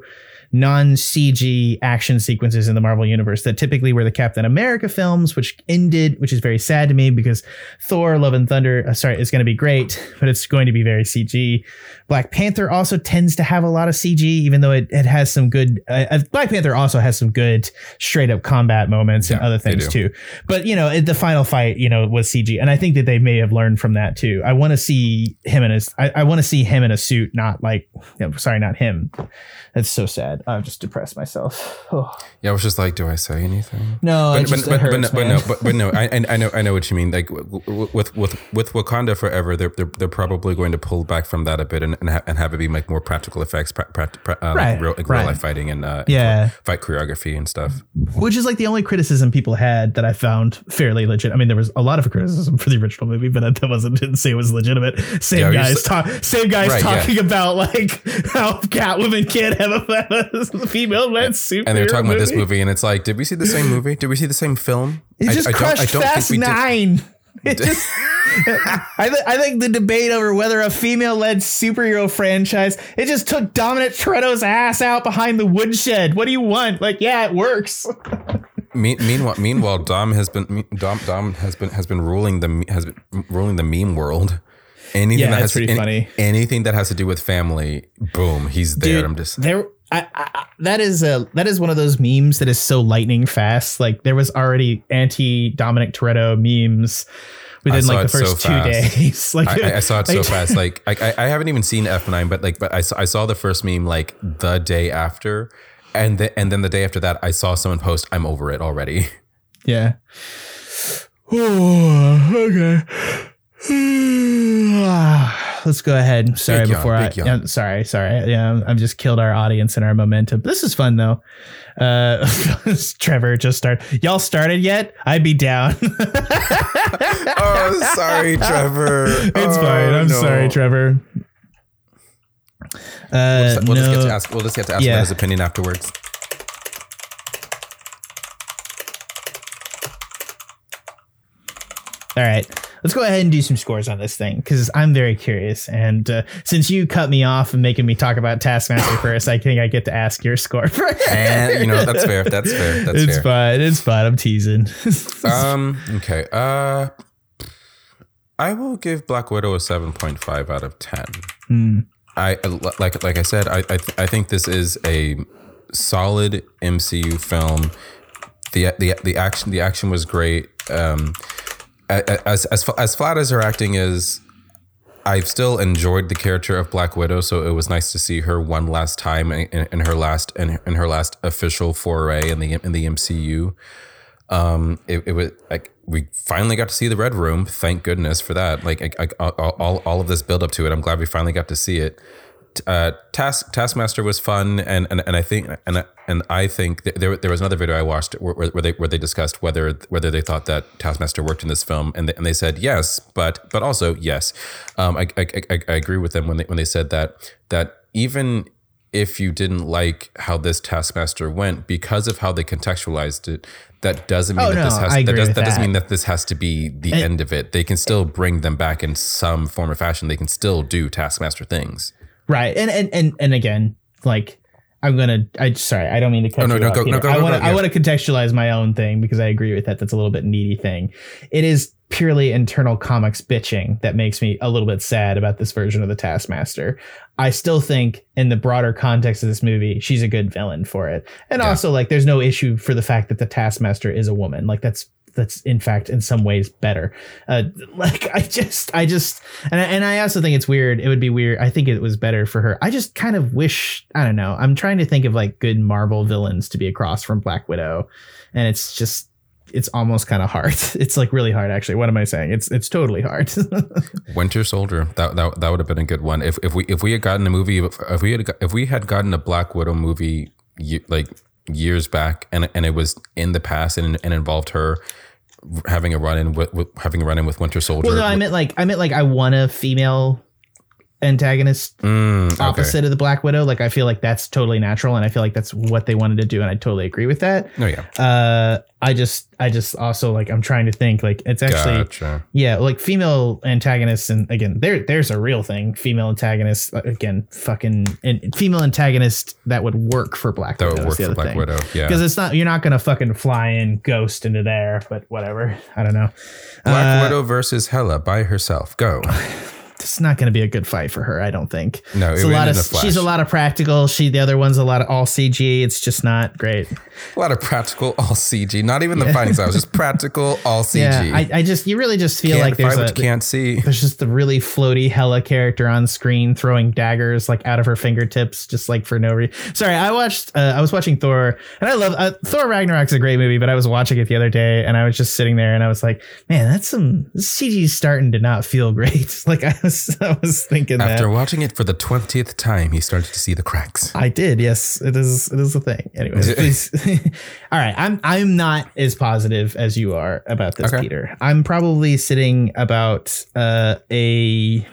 non CG action sequences in the Marvel universe that typically were the Captain America films, which ended, which is very sad to me because Thor: Love and Thunder, uh, sorry, is going to be great, but it's going to be very CG. Black Panther also tends to have a lot of CG, even though it, it has some good. Uh, uh, Black Panther also has some good straight up combat moments and other things too. But you know, it, the final fight, you know, was CG, and I think that they may have learned from that too. I want to see him in his. I, I want to see him in a suit, not like. You know, sorry, not him. That's so sad. I've just depressed myself. Oh. Yeah, I was just like, do I say anything? No, but, just, but, but, hurts, but, no, but no, but, no, I, I I know I know what you mean. Like with with with Wakanda Forever, they're they're, they're probably going to pull back from that a bit and and, ha- and have it be like more practical effects, pra- pra- pra- uh, Right, like real, like right. real life fighting and uh, Yeah. fight choreography and stuff. which is like the only criticism people had that I found fairly legit. I mean, there was a lot of criticism for the original movie, but that wasn't didn't say it was legitimate. Same Yeah, guys same guys Right, yeah. talking about like how Catwoman can't have a female led super. And they're talking about this movie, and it's like, did we see the same movie? Did we see the same film? It I- just I don't- crushed I don't Fast think we did. Nine. It just, I, th- I think the debate over whether a female-led superhero franchise it just took Dominic Toretto's ass out behind the woodshed. What do you want? Like, yeah, it works. Me- meanwhile, meanwhile, Dom has been Dom Dom has been has been ruling the has been ruling the meme world. Anything Yeah, that that's has pretty any- funny. Anything that has to do with family, boom, he's there. Dude, I'm just there. I, I, that is a that is one of those memes that is so lightning fast. Like there was already anti Dominic Toretto memes within like the it so first two fast. days. like I, I- saw it so fast. Like I, I haven't even seen F9, but like, but I saw, I saw the first meme like the day after, and the, and then the day after that, I saw someone post, "I'm over it already." Yeah. okay. Ah. Let's go ahead. Sorry, Big yawn, before I. big yawn. sorry, sorry. Yeah, I've just killed our audience and our momentum. This is fun though. Uh, Trevor just started. Y'all started yet? I'd be down. oh, sorry, Trevor. It's fine. I'm sorry, Trevor. Uh, We'll just get to ask. We'll just get to ask Yeah. his opinion afterwards. all right. Let's go ahead and do some scores on this thing because I'm very curious. And uh, since you cut me off and making me talk about Taskmaster first, I think I get to ask your score first. And you know that's fair. That's fair. That's fair. it's fair. fine. It's fine. I'm teasing. Um. Okay. Uh. I will give Black Widow a seven point five out of ten. Hmm. I like like I said. I I, th- I think this is a solid MCU film. the the the action the action was great. Um, as as as flat as her acting is, I've still enjoyed the character of Black Widow. So it was nice to see her one last time in, in, her last in, in her last official foray in the in the MCU. Um, it, it was like we finally got to see the Red Room. Thank goodness for that. Like I, I, all all of this build up to it, I'm glad we finally got to see it. Uh, Task Taskmaster was fun, and and, and I think and and I think there there was another video I watched where, where they where they discussed whether whether they thought that Taskmaster worked in this film, and they, and they said yes, but but also yes. Um, I, I, I, I agree with them when they when they said that that even if you didn't like how this Taskmaster went because of how they contextualized it, that doesn't mean Oh, that this has that, does, that doesn't mean that this has to be the end of it. They can still bring them back in some form or fashion. They can still do Taskmaster things. Right. And and and and again, like I'm gonna. I sorry. I don't mean to cut Oh, no, you no, off. go- no, go- I want to. I want to contextualize my own thing because I agree with that. That's a little bit needy thing. It is purely internal comics bitching that makes me a little bit sad about this version of the Taskmaster. I still think, in the broader context of this movie, she's a good villain for it, and Yeah. also like, there's no issue for the fact that the Taskmaster is a woman. Like that's that's in fact in some ways better. Uh, like I just, I just, and I, and I also think it's weird. It would be weird. I think it was better for her. I just kind of wish. I don't know. I'm trying to think of like good Marvel villains to be across from Black Widow, and it's just. It's almost kind of hard. It's like really hard, actually. What am I saying? It's it's totally hard. Winter Soldier that that, that would have been a good one. If if we if we had gotten a movie if we had if we had gotten a Black Widow movie like years back and and it was in the past and, and involved her having a run in with, with having a run in with Winter Soldier. well, no, I meant like I meant like I want a female antagonist Mm, okay. opposite of the Black Widow. Like I feel like that's totally natural, and I feel like that's what they wanted to do, and I totally agree with that. Oh yeah, Uh, I just, I just also like I'm trying to think like it's actually gotcha. yeah, like female antagonists, and again, there, there's a real thing. Female antagonists, uh, again, fucking and female antagonist that would work for Black That Widow. would work for Black thing. Widow. Yeah, Because it's not, you're not gonna fucking fly in Ghost into there, but whatever. I don't know. Black Uh, Widow versus Hela by herself. Go. it's not going to be a good fight for her. I don't think. No, it's it a lot of she's a lot of practical. She the other one's a lot of all CG. It's just not great. A lot of practical, all CG. Not even the fighting styles, just practical, all CG. Yeah, I, I just you really just feel can't like there's a can't see. there's just the really floaty Hela character on screen throwing daggers like out of her fingertips, just like for no reason. Sorry, I watched. Uh, I was watching Thor, and I love uh, Thor Ragnarok's a great movie, but I was watching it the other day, and I was just sitting there, and I was like, man, that's some CG's starting to not feel great. like I was, I was thinking After that. watching it for the twentieth time, he started to see the cracks. I did, yes. It is. It is a thing. Anyways, please. all right. I'm. I'm not as positive as you are about this, Okay. Peter. I'm probably sitting about uh, a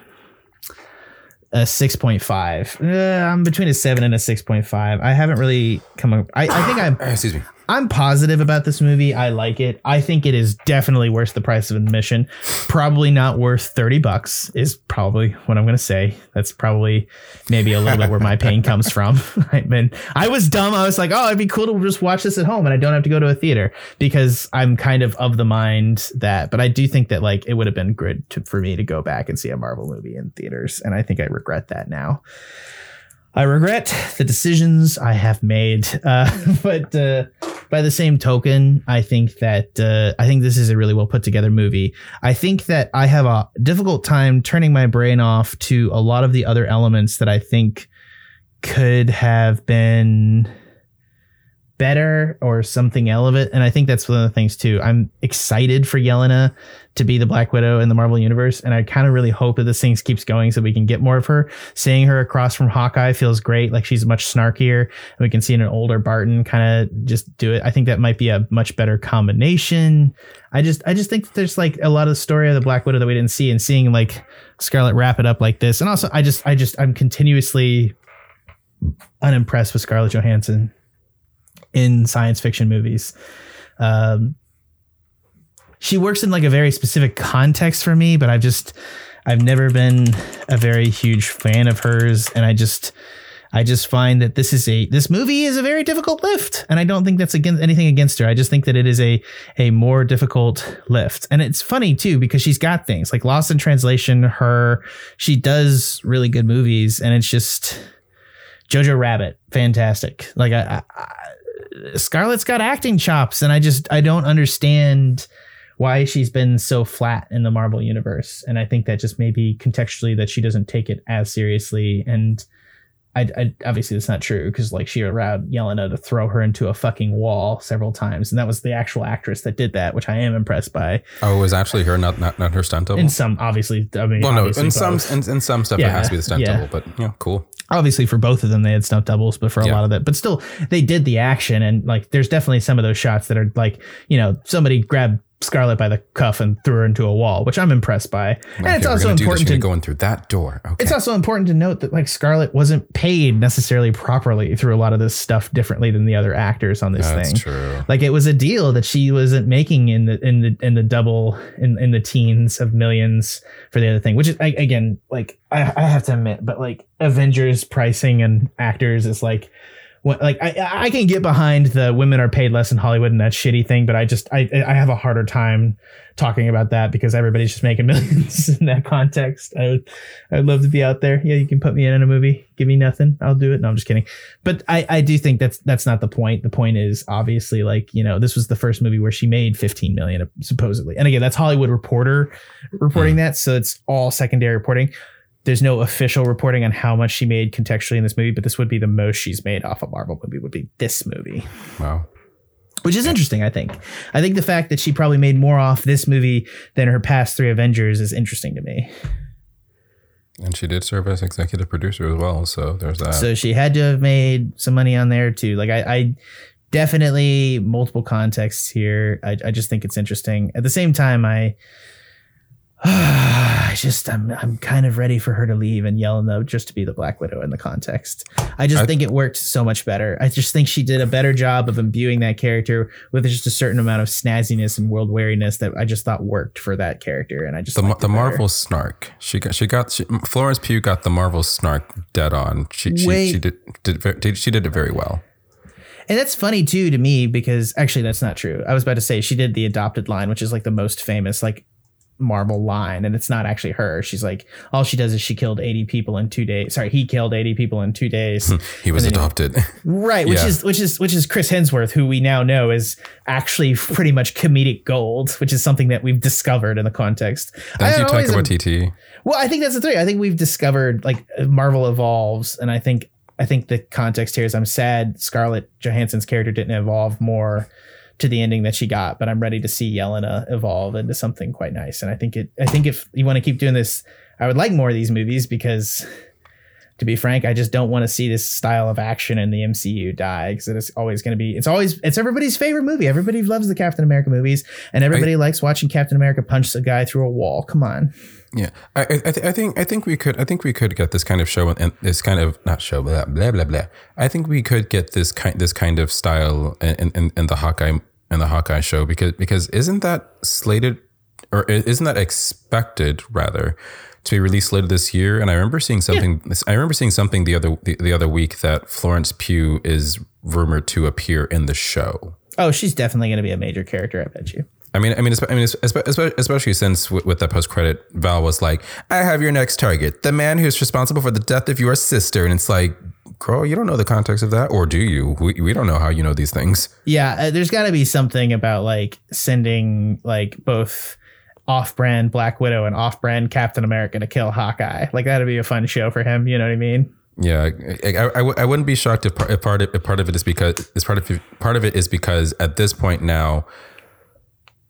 a six point five. Uh, I'm between a seven and a six point five. I haven't really come. Up, I, I think I'm. Uh, excuse me. I'm positive about this movie. I like it. I think it is definitely worth the price of admission. Probably not worth 30 bucks is probably what I'm going to say. That's probably maybe a little bit where my pain comes from. I've been I was dumb. I was like, "Oh, it'd be cool to just watch this at home and I don't have to go to a theater" because I'm kind of of the mind that but I do think that like it would have been good to, for me to go back and see a Marvel movie in theaters and I think I regret that now. I regret the decisions I have made. Uh, but uh, by the same token, I think that uh, I think this is a really well put together movie. I think that I have a difficult time turning my brain off to a lot of the other elements that I think could have been better or something relevant. And I think that's one of the things too. I'm excited for Yelena to be the Black Widow in the Marvel universe, and I kind of really hope that this thing keeps going so we can get more of her. Seeing her across from Hawkeye feels great. Like she's much snarkier, and we can see an older Barton kind of just do it. I think that might be a much better combination. I just, I just think there's like a lot of the story of the Black Widow that we didn't see, and seeing like Scarlett wrap it up like this, and also I just, I just, I'm continuously unimpressed with Scarlett Johansson in science fiction movies. Um, she works in like a very specific context for me, but I've just I've never been a very huge fan of hers, and I just I just find that this is a this movie is a very difficult lift, and I don't think that's against anything against her. I just think that it is a a more difficult lift, and it's funny too because she's got things like Lost in Translation. Her she does really good movies, and it's just Jojo Rabbit, fantastic. Like I, I, I Scarlett's got acting chops, and I just I don't understand why she's been so flat in the Marvel universe. And I think that just maybe contextually that she doesn't take it as seriously. And I, I obviously that's not true because like she allowed Yelena to throw her into a fucking wall several times, and that was the actual actress that did that, which I am impressed by. Oh, it was actually her, not not, not her stunt double. In some, obviously, I mean, well, no, in some in, in some stuff it has to be the stunt yeah. double, but yeah, cool. obviously for both of them they had stunt doubles but for a Yeah. lot of that but still they did the action and like there's definitely some of those shots that are like you know somebody grabbed Scarlett by the cuff and threw her into a wall which i'm impressed by and it's also gonna do this. important to gonna go in through that door. Okay. it's also important to note that like Scarlett wasn't paid necessarily properly through a lot of this stuff differently than the other actors on this thing. That's thing. true. Like it was a deal that she wasn't making in the in the in the double in in the teens of millions for the other thing, which is I, again like I, I have to admit, but like Avengers pricing and actors is like. What, like I, I can get behind the women are paid less in Hollywood and that shitty thing, but I just I I have a harder time talking about that because everybody's just making millions in that context. I would I'd love to be out there. Yeah, you can put me in, in a movie. Give me nothing. I'll do it. No, I'm just kidding. But I, I do think that's that's not the point. The point is obviously like, you know, this was the first movie where she made 15 million supposedly. And again, that's Hollywood Reporter reporting hmm. that. So it's all secondary reporting. There's no official reporting on how much she made contextually in this movie, but this would be the most she's made off a Marvel movie would be this movie Wow. which is interesting. I think. I think the fact that she probably made more off this movie than her past three Avengers is interesting to me. And she did serve as executive producer as well, so there's that. So she had to have made some money on there too. Like I, I definitely multiple contexts here. I, I just think it's interesting. At the same time, I. I just I'm I'm kind of ready for her to leave and Yelena just to be the Black Widow in the context. I just I- think it worked so much better. I just think she did a better job of imbuing that character with just a certain amount of snazziness and world weariness that I just thought worked for that character. And I just the the. Marvel snark. She got she got she, Florence Pugh got the Marvel snark dead on. She she, she did, did did she did it very well. And that's funny too to me because actually that's not true. I was about to say she did the adopted line, which is like the most famous. Like Marvel line, and it's not actually her. She's like, all she does is she killed 80 people in two days. Sorry, he killed 80 people in two days. he was then he- adopted. Right, which Yeah. is which is which is Chris Hemsworth, who we now know is actually pretty much comedic gold, which is something that we've discovered in the context. I you, am- Waititi. well, I think that's the three. I think we've discovered like Marvel evolves, and I think I think the context here is I'm sad Scarlett Johansson's character didn't evolve more to the ending that she got, but I'm ready to see Yelena evolve into something quite nice. And I think it. I think if you want to keep doing this, I would like more of these movies because. To be frank, I just don't want to see this style of action in the MCU die because it is always going to be. It's always it's everybody's favorite movie. Everybody loves the Captain America movies, and everybody likes watching Captain America punch a guy through a wall. Come on, Yeah, I, I, I th- I think I think we could I think we could get this kind of show and this kind of not show blah blah blah blah. I think we could get this kind this kind of style in in, in the Hawkeye in the Hawkeye show because because isn't that slated or isn't that expected rather to be released later this year? And I remember seeing something. I remember seeing something the other the, the other week that Florence Pugh is rumored to appear in the show. Oh, she's definitely going to be a major character. I bet you. I mean, I mean, I mean, espe- espe- especially since with, with that post credit, Val was like, "I have your next target, the man who's responsible for the death of your sister," and it's like, girl, you don't know the context of that, or do you? We, we don't know how you know these things. Yeah, uh, there's got to be something about like sending like both off-brand Black Widow and off-brand Captain America to kill Hawkeye. Like that'd be a fun show for him. You know what I mean? Yeah, I, I, I w- I wouldn't be shocked if part, if part of if part of it is because is part of part of it is because at this point now,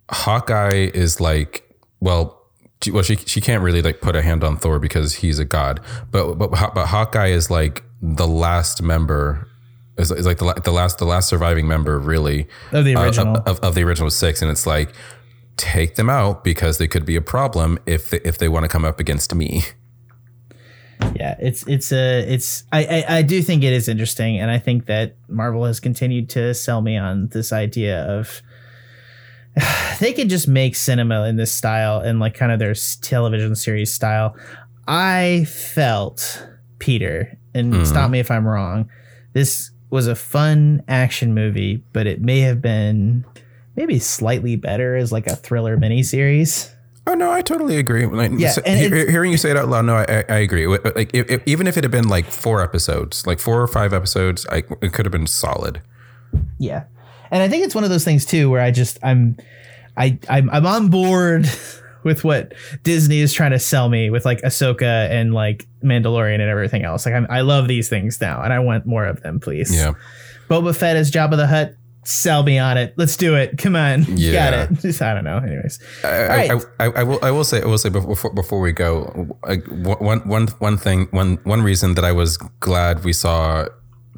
Hawkeye is like, well, she, well, she she can't really like put a hand on Thor because he's a god, but but but Hawkeye is like the last member. Is, is like the, the last the last surviving member really Of the uh, original. of, of the original six, and it's like take them out because they could be a problem if they, if they want to come up against me. yeah, it's it's a it's I, I I do think it is interesting, and I think that Marvel has continued to sell me on this idea of they could just make cinema in this style and like kind of their television series style. I felt Peter, and Mhm. stop me if I'm wrong. This was a fun action movie, but it may have been maybe slightly better as like a thriller miniseries. Oh no, I totally agree. Like, Yeah, so- he- hearing you say it out loud, no, I, I, I agree. Like, if, if- even if it had been like four episodes, like four or five episodes, I, it could have been solid. Yeah. And I think it's one of those things too where I just I'm I I'm I'm on board with what Disney is trying to sell me with like Ahsoka and like Mandalorian and everything else. Like I'm, I love these things now and I want more of them, please. Yeah, Boba Fett as Jabba the Hutt. Sell me on it. Let's do it. Come on. Yeah. Got it. Just, I don't know. Anyways. I, right. I, I, I will. I will say. I will say before before we go, like, one one one thing. One one reason that I was glad we saw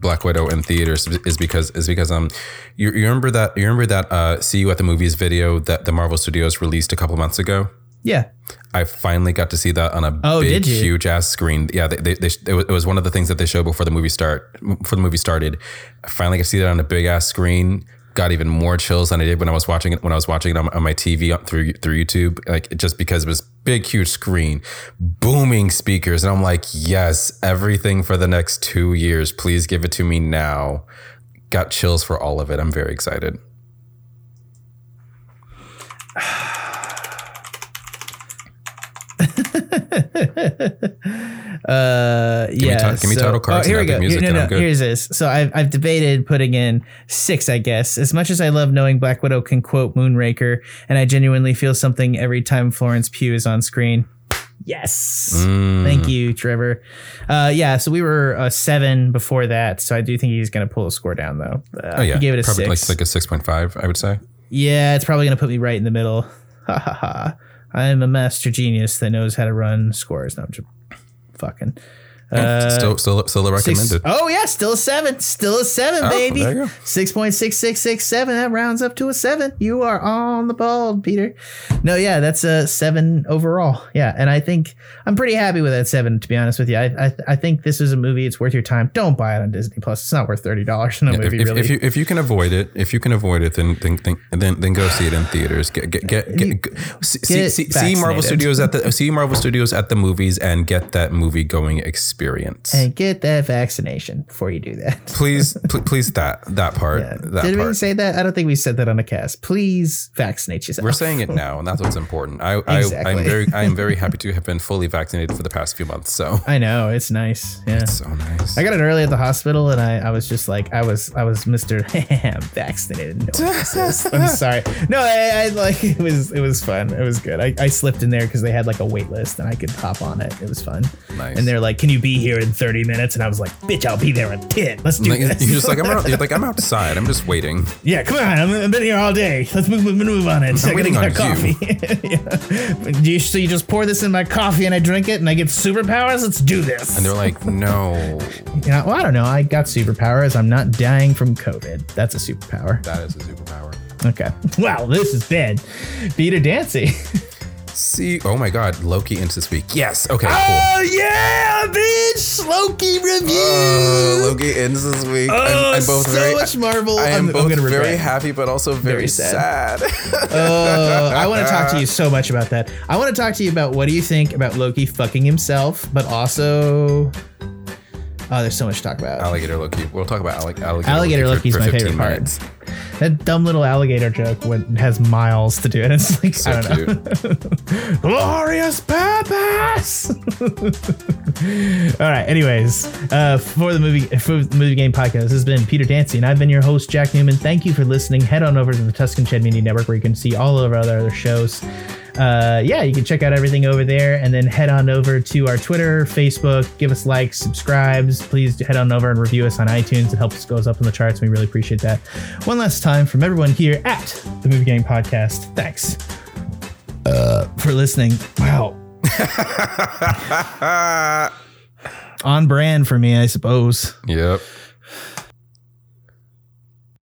Black Widow in theaters is because is because um you, you remember that you remember that uh see you at the movies video that the Marvel Studios released a couple months ago. Yeah. I finally got to see that on a Oh, big, huge ass screen. Yeah, they, they, they, it was- it was one of the things that they showed before the movie start. Before the movie started, I finally got to see that on a big ass screen. Got even more chills than I did when I was watching it when I was watching it on, on my TV through through YouTube. Like just because it was big, huge screen, booming speakers, and I'm like, yes, everything for the next two years. Please give it to me now. Got chills for all of it. I'm very excited. Uh, me yeah. ti- give me so- title cards Oh, here we go. music Here- no, no, here's this. So I've, I've debated putting in six, I guess. As much as I love knowing Black Widow can quote Moonraker, and I genuinely feel something every time Florence Pugh is on screen. Yes. Mm. Thank you, Trevor. Uh, yeah, so we were uh, seven before that, so I do think he's going to pull the score down, though. Uh, Oh yeah, he gave it a probably six. like like a six point five. I would say. Yeah, it's probably going to put me right in the middle. Ha ha ha. I'm a master genius that knows how to run scores. No, I'm just fucking. Uh, still, still, still six- recommended. oh yeah, still a seven. Still a seven, Oh, baby. there you go. Six point six six six seven. That rounds up to a seven. You are on the ball, Peter. No, yeah, that's a seven overall. Yeah, and I think I'm pretty happy with that seven. To be honest with you, I I, I think this is a movie. It's worth your time. Don't buy it on Disney Plus. It's not worth thirty dollars in a if, movie. if, really. if you if you can avoid it, if you can avoid it, then then then then, then go see it in theaters. Get get get, get, get see, see, see Marvel. Studios at the see Marvel Studios at the movies and get that movie going experience. Experience. And get that vaccination before you do that. please, pl- please that that part. That Did we say that? I don't think we said that on the cast. Please vaccinate yourself. We're saying it now, and that's what's important. I, I Exactly. I'm very I am very happy to have been fully vaccinated for the past few months. So I know it's nice. Yeah. so nice. I got it early at the hospital, and I, I was just like, I was, I was Mister vaccinated. No. I'm sorry. No, I, I like it was, it was fun. It was good. I, I slipped in there because they had like a wait list, and I could hop on it. It was fun. Nice. And they're like, "Can you be here in 30 minutes?" And I was like, "Bitch, I'll be there in 10. Let's do Like, you're just like I'm out, you're like I'm outside. I'm just waiting. yeah, come on. I'm, I've been here all day. Let's move, move, move on it. I gotta waiting get a on coffee. yeah. You, so you just pour this in my coffee and I drink it and I get superpowers? Let's do this. And they're like, no, Yeah, well, I don't know. I got superpowers. I'm not dying from COVID. That's a superpower. that is a superpower. Okay. Well, this is bad. Peter Dancy. See, oh my God, Loki into this week. Yes. Okay. Cool. Oh yeah, bitch! Loki review. Uh, Loki ends this week. Oh, so much Marvel. I am I'm- I'm both gonna very regret. happy, but also very, Very sad. sad. Uh, I want to talk to you so much about that. I want to talk to you about what do you think about Loki fucking himself, but also, oh, there's so much to talk about. alligator Loki. We'll talk about allig- alligator, Alligator Loki Loki's for, my favorite 15 part. minutes. That dumb little alligator joke when, has miles to do it. It's like So I don't know. glorious purpose. All right. Anyways, uh, for the movie for the movie game podcast, this has been Peter Dancy, and I've been your host Jack Newman. Thank you for listening. Head on over to the Tuscan Shed Media Network where you can see all of our other shows. Uh, yeah, you can check out everything over there, and then head on over to our Twitter, Facebook. Give us likes, subscribes. Please head on over and review us on iTunes. It helps us goes up in the charts. We really appreciate that. One last time from everyone here at the Movie Game Podcast. Thanks uh, for listening. Wow. on brand for me, I suppose. Yep.